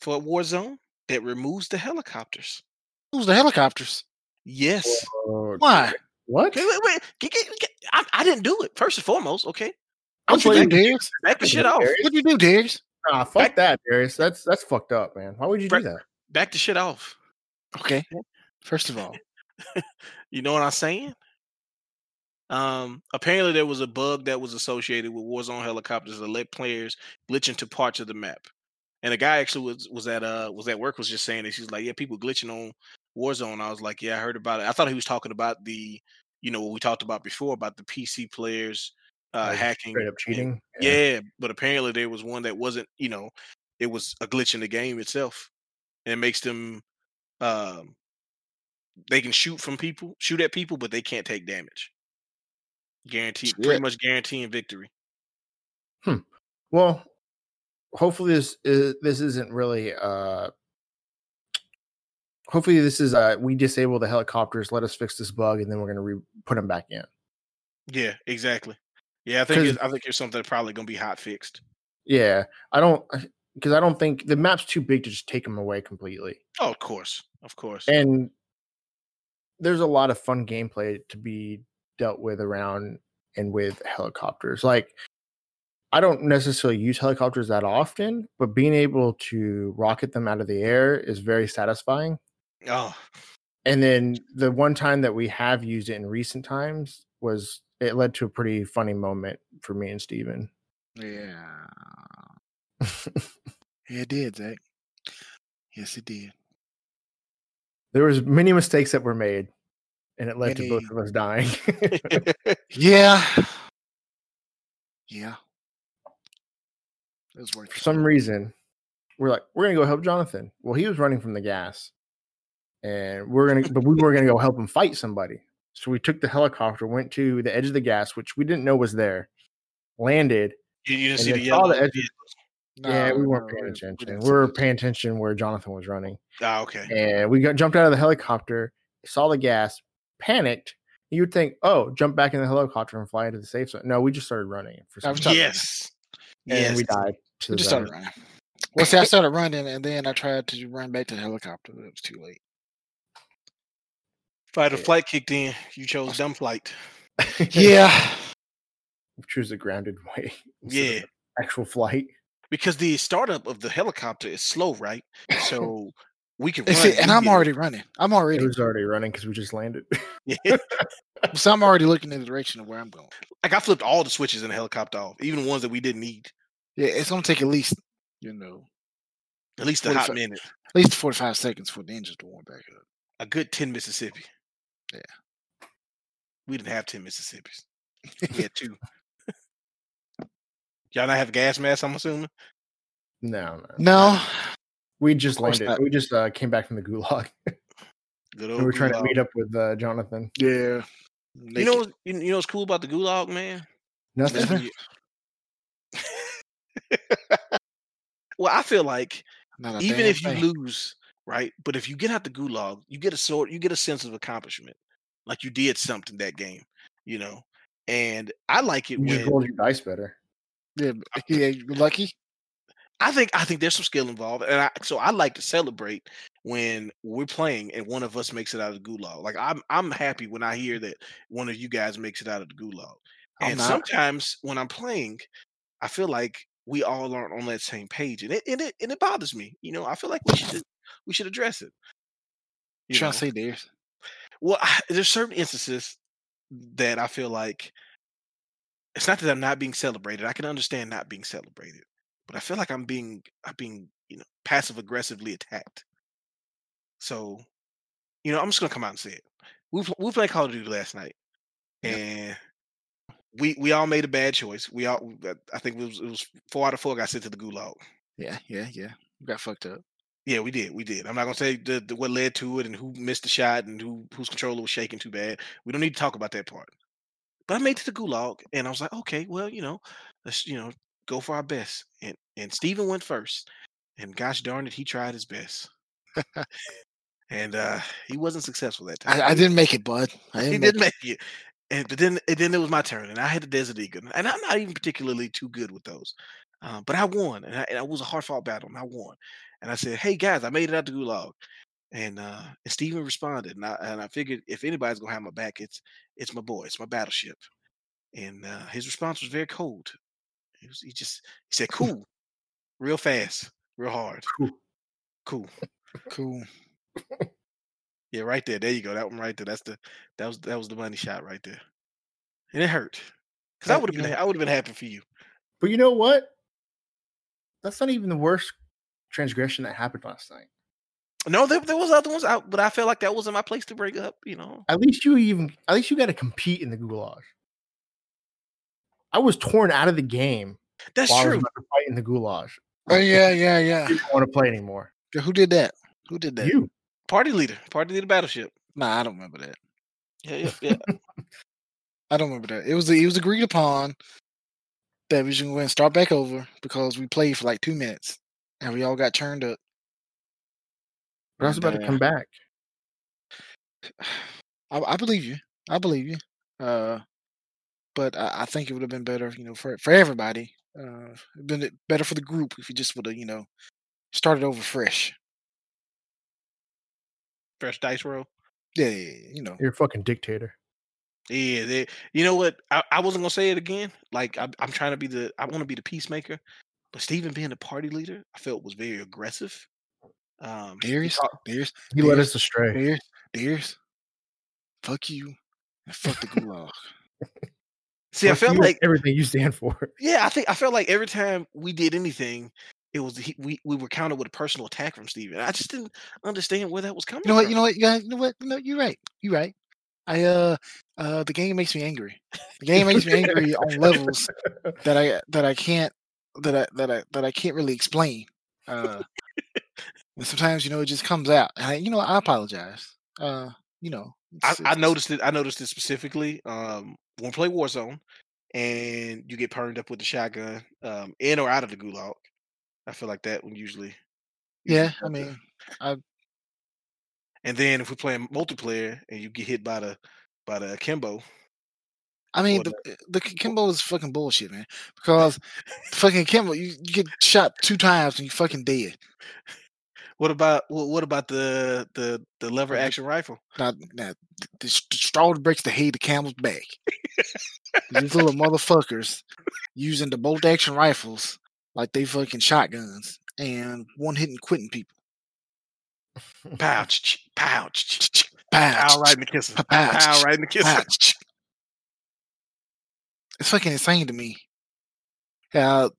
for Warzone that removes the helicopters. Who's the helicopters? Yes. Uh, Why? What? Okay, wait, wait. Get- get- get- I, I didn't do it. First and foremost, okay. I'm What'd you do, playing- Darius? Back the shit off. What'd you do, Darius? Nah, fuck that, Darius. That's that's fucked up, man. Why would you do that? Back the shit off. Okay. First of all, You know what I'm saying? Um, apparently there was a bug that was associated with Warzone helicopters that let players glitch into parts of the map. And the guy actually was was at uh was at work was just saying this. He's like, yeah, people glitching on Warzone. I was like, yeah, I heard about it. I thought he was talking about the, you know, what we talked about before about the PC players uh Like, hacking, Straight up and- cheating. Yeah. but apparently there was one that wasn't, you know, it was a glitch in the game itself. And it makes them um they can shoot from people, shoot at people, but they can't take damage. Guarantee pretty much guaranteeing victory. Hmm. Well, hopefully this is this isn't really uh hopefully this is uh we disable the helicopters, let us fix this bug, and then we're gonna re- put them back in. Yeah, exactly. Yeah, I think I think it's something that's probably gonna be hot fixed. Yeah. I don't because I don't think the map's too big to just take them away completely. Oh, of course, of course. and there's a lot of fun gameplay to be dealt with around and with helicopters like i don't necessarily use helicopters that often but being able to rocket them out of the air is very satisfying oh, and then the one time that we have used it in recent times was it led to a pretty funny moment for me and steven yeah, yeah, it did, Zach. Yes, it did. there was many mistakes that were made and it led to both of us dying Yeah, yeah. It was worth for some reason, we're like, we're gonna go help Jonathan. Well, he was running from the gas, and we're gonna, but we were gonna go help him fight somebody. So we took the helicopter, went to the edge of the gas, which we didn't know was there, landed. You, you didn't see the saw yellow. the edges. yeah, No, we weren't paying attention. didn't We, were paying attention where Jonathan was running, Ah, okay. and we got jumped out of the helicopter, saw the gas, panicked. You would think, oh, jump back in the helicopter and fly into the safe zone. No, we just started running for some was reason, Yes. and Yes. we died. To We just started running. Well, see, I started running, and then I tried to run back to the helicopter, but it was too late. Fight or Yeah. flight kicked in. You chose dumb flight. Yeah, choose a grounded way. Yeah. actual flight. Because the startup of the helicopter is slow, right? So we can and, run. see, and I'm immediately. already running. I'm already. It already, was already running because we just landed. Yeah. so I'm already looking in the direction of where I'm going. like I flipped all the switches in the helicopter off, even the ones that we didn't need. Yeah, it's gonna take at least, you know, At least a hot 45 minute. at least 45 seconds for the engine to warm back up. A good ten Mississippi. Yeah. We didn't have ten Mississippis. We had two. Y'all not have gas masks, I'm assuming? no, no, No, We just course landed. not. We just uh, came back from the gulag. Good we old were trying to meet up with uh, Jonathan. yeah, You know, what's- you, you know what's cool about the gulag, man? Nothing. Nothing. Well, I feel like even damn if you lose, right? But if you get out the gulag, you get a sort, you get a sense of accomplishment, like you did something that game, you know. And I like it when You just when rolled your dice better. yeah, yeah, you lucky. I think I think there's some skill involved, and I, so I like to celebrate when we're playing and one of us makes it out of the gulag. Like I'm I'm happy when I hear that one of you guys makes it out of the gulag. I'm and not. sometimes when I'm playing, I feel like we all aren't on that same page, and it and it and it bothers me. You know, I feel like we should we should address it. You You trying to say theirs? Well, I, there's certain instances that I feel like it's not that I'm not being celebrated. I can understand not being celebrated, but I feel like I'm being I'm being you know passive aggressively attacked. So, you know, I'm just gonna come out and say it. We we played Call of Duty last night, Yep. and we we all made a bad choice. We all I think it was it was four out of four got sent to the gulag. Yeah, yeah, yeah. You got fucked up. Yeah, we did. We did. I'm not gonna say the, the what led to it and who missed the shot and who whose controller was shaking too bad. We don't need to talk about that part. But I made it to the gulag and I was like, okay, well, you know, let's you know go for our best. And and Steven went first, and gosh darn it, he tried his best. and uh he wasn't successful that time. I, I didn't make it, bud. I he didn't make didn't make it. And but then and then it was my turn, and I had the Desert Eagle, and I'm not even particularly too good with those, uh, but I won, and, I, and it was a hard fought battle, and I won. And I said, "Hey guys, I made it out the gulag," and uh, and Steven responded, and I and I figured if anybody's gonna have my back, it's it's my boy, it's my battleship. And uh, his response was very cold. He, was, he just he said, "Cool," real fast, real hard, Cool. cool. Cool. Yeah, right there. There you go. That one right there. That's the that was that was the money shot right there. And it hurt. Cause I would have been know- I would have been happy for you. But you know what? That's not even the worst transgression that happened last night. No, there, there was other ones out, but I felt like that wasn't my place to bring up, you know. At least you even at least you got to compete in the gulag. I was torn out of the game That's while I was true. about to fight in the gulag. Oh yeah, yeah, yeah. I didn't want to play anymore. Who did that? Who did that? You. Party leader. Party leader battleship. Nah, I don't remember that. Yeah, yeah, yeah. I don't remember that. It was it was agreed upon that we should go and start back over because we played for like two minutes and we all got turned up. But I was And, about to uh, come back. I, I believe you. I believe you. Uh, but I, I think it would have been better, you know, for for everybody. Uh, been better for the group if you just would have, you know, started over fresh. Fresh dice roll. Yeah, yeah, yeah, you know. You're a fucking dictator. Yeah, they, you know what? I, I wasn't gonna say it again. Like I, I'm trying to be the, I want to be the peacemaker, but Steven being the party leader, I felt was very aggressive. Um, he Darius, talk- Darius, He led us astray. Darius, Darius. Fuck you and fuck the gulag. see, I felt like everything you stand for. Yeah, I think I felt like every time we did anything, it was he, we we were countered with a personal attack from Steven. I just didn't understand where that was coming You know what? from. You know what? You guys. You know what? No, you're right. You're right. I uh uh the game makes me angry. The game makes me angry on levels that I that I can't that I that I that I can't really explain. Uh, and sometimes you know it just comes out. And I, you know I apologize. Uh, you know I, it's- I noticed it. I noticed it specifically um, when we play Warzone, and you get permed up with the shotgun, um, in or out of the gulag. I feel like that one usually. Yeah, I mean, I And then if we're playing multiplayer and you get hit by the by the Kimbo, I mean the eh, the the Kimbo is fucking bullshit, man. Because fucking Kimbo, you, you get shot two times and you fucking dead. what about what, what about the the the lever action rifle? now, now, the, the straw that breaks the head, the camel's back. These little motherfuckers using the bolt action rifles like they fucking shotguns and one hitting quitting people. Pow, ch- ch- pow, ch- ch- ch- Pow, pow, right in the kisses, pow, pow, ch- Pow, ch- right in the kisser. Pow, ch- ch- It's fucking insane to me how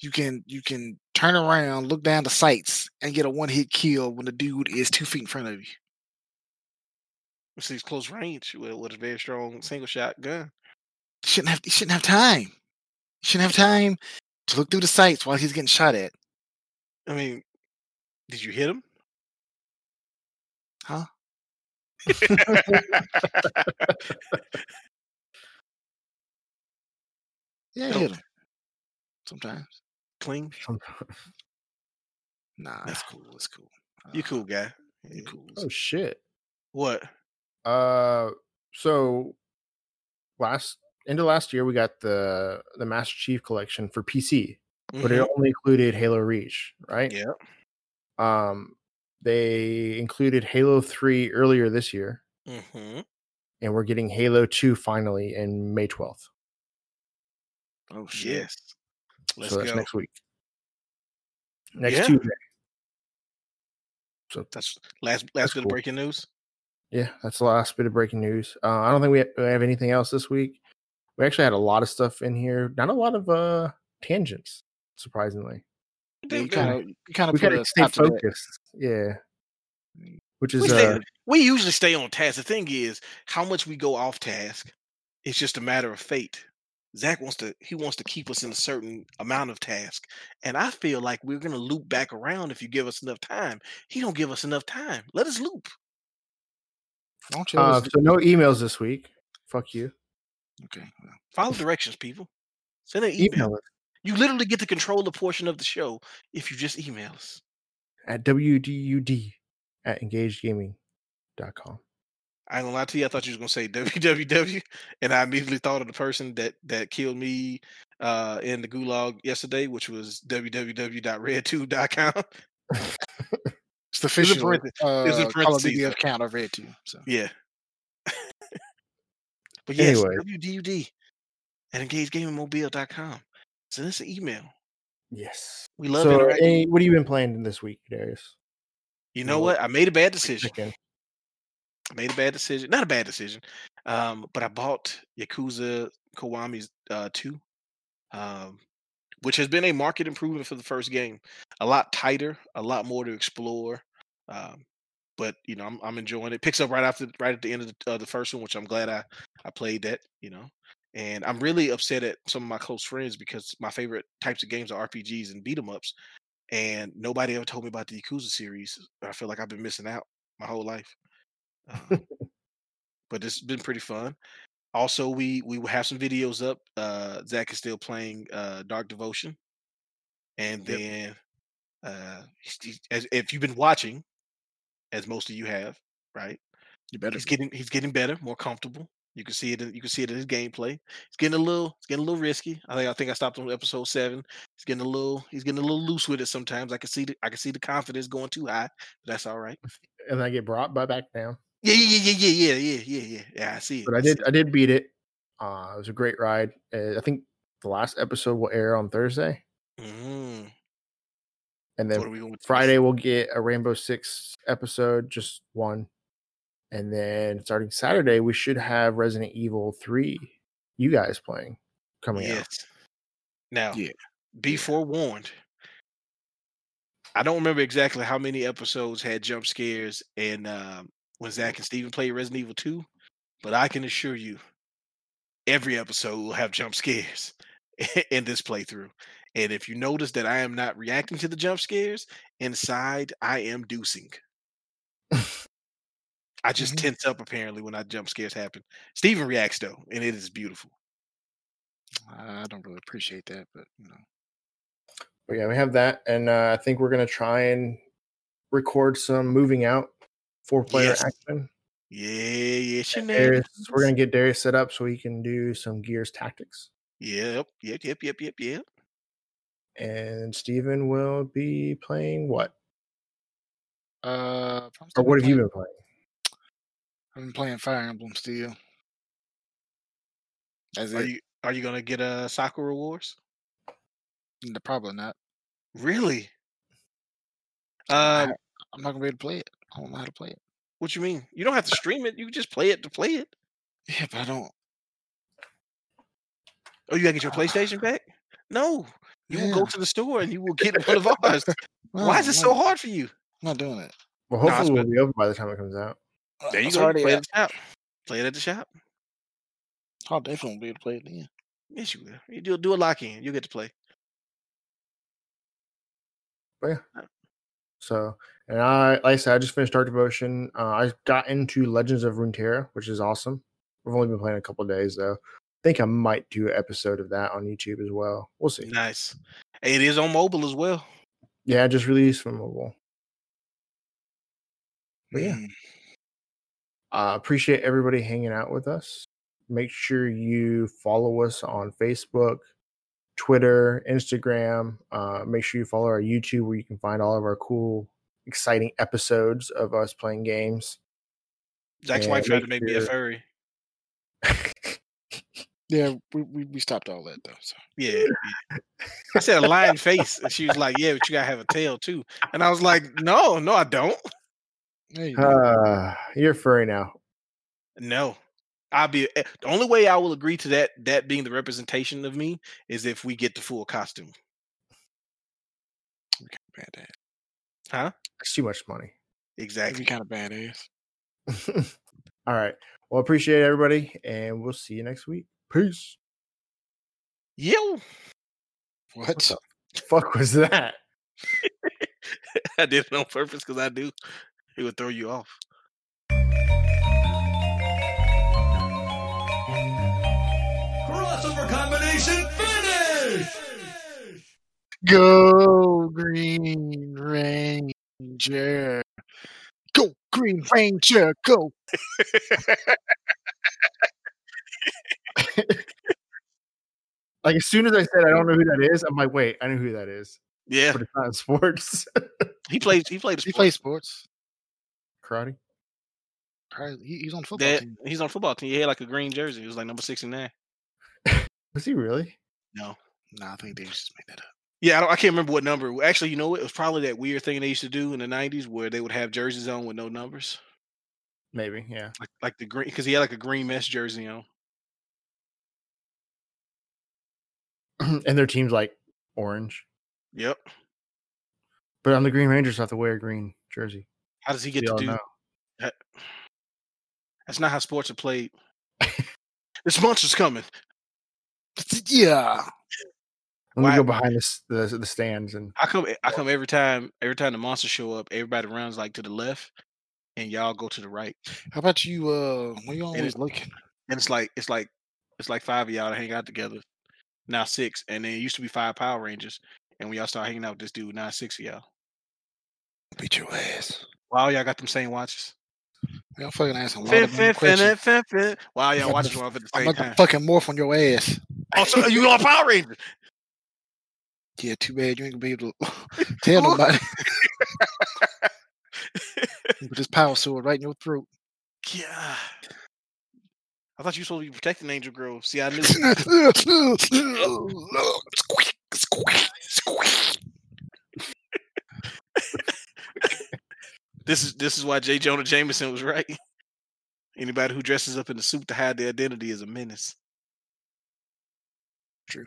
you can you can turn around, look down the sights, and get a one hit kill when the dude is two feet in front of you. It's these close range with, with a very strong single shot gun. You shouldn't have you shouldn't have time. You shouldn't have time to look through the sights while he's getting shot at. I mean, did you hit him? Huh? Yeah, hit sometimes. clean. Nah, it's cool. That's cool. you Uh, cool guy. you cool. oh shit. What? Uh, so last end of last year we got the the Master Chief collection for PC, but it hmm only included Halo Reach, right? Yeah. Um, they included Halo Three earlier this year, Mm-hmm. and we're getting Halo Two finally in May twelfth. Oh shit. Yes. Let's So that's go. next week, next Yeah. Tuesday. So That's last that's last bit of breaking news. Yeah, that's the last bit of breaking news. Uh, I don't think we ha- we have anything else this week. We actually had a lot of stuff in here. Not a lot of uh tangents, surprisingly. Yeah, you kind of you kind of We stay focused. Yeah, which We is stay. uh We usually stay on task. The thing is, how much we go off task. It's just a matter of fate. Zach wants to. He wants to keep us in a certain amount of task, and I feel like we're gonna loop back around if you give us enough time. He don't give us enough time. Let us loop. Don't you uh so no emails this week. Fuck you. Okay. well, Follow directions, people. Send an email. Email us You literally get to control a portion of the show if you just email us. at wdud at engagedgaming.com. I ain't gonna lie to you. I thought you was gonna say www, and I immediately thought of the person that that killed me uh, in the gulag yesterday, which was www.redtube.com. It's the a official parenthesis. There's a uh, Call of parenthesis. Duty though. account I read. So Yeah. but yes, Anyway, wdud at engagegamingmobile.com. Send us an email. yes. We love it. So, interacting. any, what have you been playing in this week, Darius? You know What what? I made a bad decision. chicken? Made a bad decision. Not a bad decision. Um, but I bought Yakuza Kiwami uh, 2, um, which has been a market improvement for the first game. A lot tighter, a lot more to explore. Um, but you know, I'm, I'm enjoying it. Picks up right after, right at the end of the, uh, the first one, which I'm glad I I played that. You know, and I'm really upset at some of my close friends because my favorite types of games are RPGs and beat 'em ups, and nobody ever told me about the Yakuza series. I feel like I've been missing out my whole life. Um, but it's been pretty fun. Also, we we will have some videos up. Uh, Zach is still playing uh, Dark Devotion, and then uh, as if you've been watching, as most of you have, right? you better He's getting he's getting better, more comfortable. You can see it. in- You can see it in his gameplay. He's getting a little. It's getting a little risky. I think. I think I stopped on episode seven. He's getting a little. He's getting a little loose with it sometimes. I can see the. I can see the confidence going too high. But that's all right. And I get brought by back down. Yeah, yeah, yeah, yeah, yeah, yeah, yeah, yeah. Yeah, I see it. But I did. I did beat it. Uh, it was a great ride. Uh, I think the last episode will air on Thursday, Mm. and then we? Friday we'll get a Rainbow Six episode, just one. And then starting Saturday, we should have Resident Evil 3, you guys playing coming out. Yes. Now, Yeah. be forewarned. I don't remember exactly how many episodes had jump scares and um, when Zach and Steven played Resident Evil 2, but I can assure you every episode will have jump scares in this playthrough. And if you notice that I am not reacting to the jump scares, inside I am deucing. I just Mhm. tense up apparently when I jump scares happen. Steven reacts though, and it is beautiful. I don't really appreciate that, but you know. But yeah, we have that, and uh, I think we're gonna try and record some moving out four player Yes. action. Yeah, yeah, Darius, shenanigans. we're gonna get Darius set up so he can do some Gears tactics, Yep, yep, yep, yep, yep, yep. and Steven will be playing what? Uh, Or what have you been playing? I've been playing Fire Emblem still. That's Are it. you are you gonna get a Sakura Wars? N- Probably not. Really? I- Um, I'm not gonna be able to play it. I don't know how to play it. what you mean? You don't have to stream it. You can just play it to play it. Yeah, but I don't. Oh, you gotta get your PlayStation back? No, you will go to the store and you will get one of ours. Why is it I'm so hard for you? I'm not doing it. Well, No, it's hopefully we'll be open by the time it comes out. Uh, there you It's go. play it at the shop. Play it at the shop. I'll definitely won't be able to play it then. Yes, you will. You do do a lock in. You'll get to play. But yeah. Uh so, and I, like I said, I just finished Dark Devotion. Uh, I got into Legends of Runeterra, which is awesome. We've only been playing a couple days though. I think I might do an episode of that on YouTube as well. We'll see. Nice. It is on mobile as well. Yeah, just released from mobile. But yeah. I Uh, appreciate everybody hanging out with us. Make sure you follow us on Facebook, Twitter, Instagram. Uh, make sure you follow our YouTube where you can find all of our cool, exciting episodes of us playing games. Jack's And wife tried to make make me a furry. Yeah, we, we we stopped all that though. So Yeah. yeah. I said a lion face, and she was like, "Yeah, but you gotta have a tail too." And I was like, "No, no, I don't. there you go. uh, you're furry now. No, I'll be eh, the only way I will agree to that. That being the representation of me is if we get the full costume. Okay, badass. Huh? It's too much money. Exactly. kind of badass. all right. Well, appreciate everybody, and we'll see you next week. Peace. Yo, What? the fuck was that? I did it on purpose because I do. It would throw you off. Crossover combination finish! Go Green Ranger. Go Green Ranger. Go. Like as soon as I said I don't know who that is, I'm like, wait, I know who that is, Yeah, but it's not in sports. he plays. He played. He plays sports. Karate. He, he's on football That team. he's on football team. He had like a green jersey. It was like number sixty nine. Was he really? No. no. I think they just made that up. Yeah, I, don't, I can't remember what number. Actually, you know what? It was probably that weird thing they used to do in the '90s where they would have jerseys on with no numbers, Maybe, yeah. like like the green because he had like a green mesh jersey on. and their team's like orange, Yep. but on the Green Rangers have to wear a green jersey. How does he get We to do? know. that? That's not how sports are played. this monster's coming. Yeah. Let me Why- go behind this, the the stands and I come. I come every time. Every time the monsters show up, everybody runs like to the left, and y'all go to the right. How about you? Uh, where you And always it- looking? And it's like it's like it's like five of y'all to hang out together. Now six, and then it used to be five Power Rangers, and when y'all start hanging out with this dude, now six of y'all. Beat your ass. Wow, y'all got them same watches. Y'all fucking asking a lot Fin, of fin, them fin, questions. fin, fin. Wow, y'all I'm watches about them off at the I'm same about to time. fucking morph on your ass. Oh, so you on Power Rangers? Yeah, too bad you ain't gonna be able to tell nobody. With this power sword right in your throat. Yeah. I thought you were supposed to be protecting Angel Grove. See, I knew. squeak, squeak, squeak. this is this is why J. Jonah Jameson was right. Anybody who dresses up in a suit to hide their identity is a menace. True.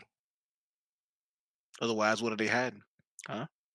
Otherwise, what are they had? Huh?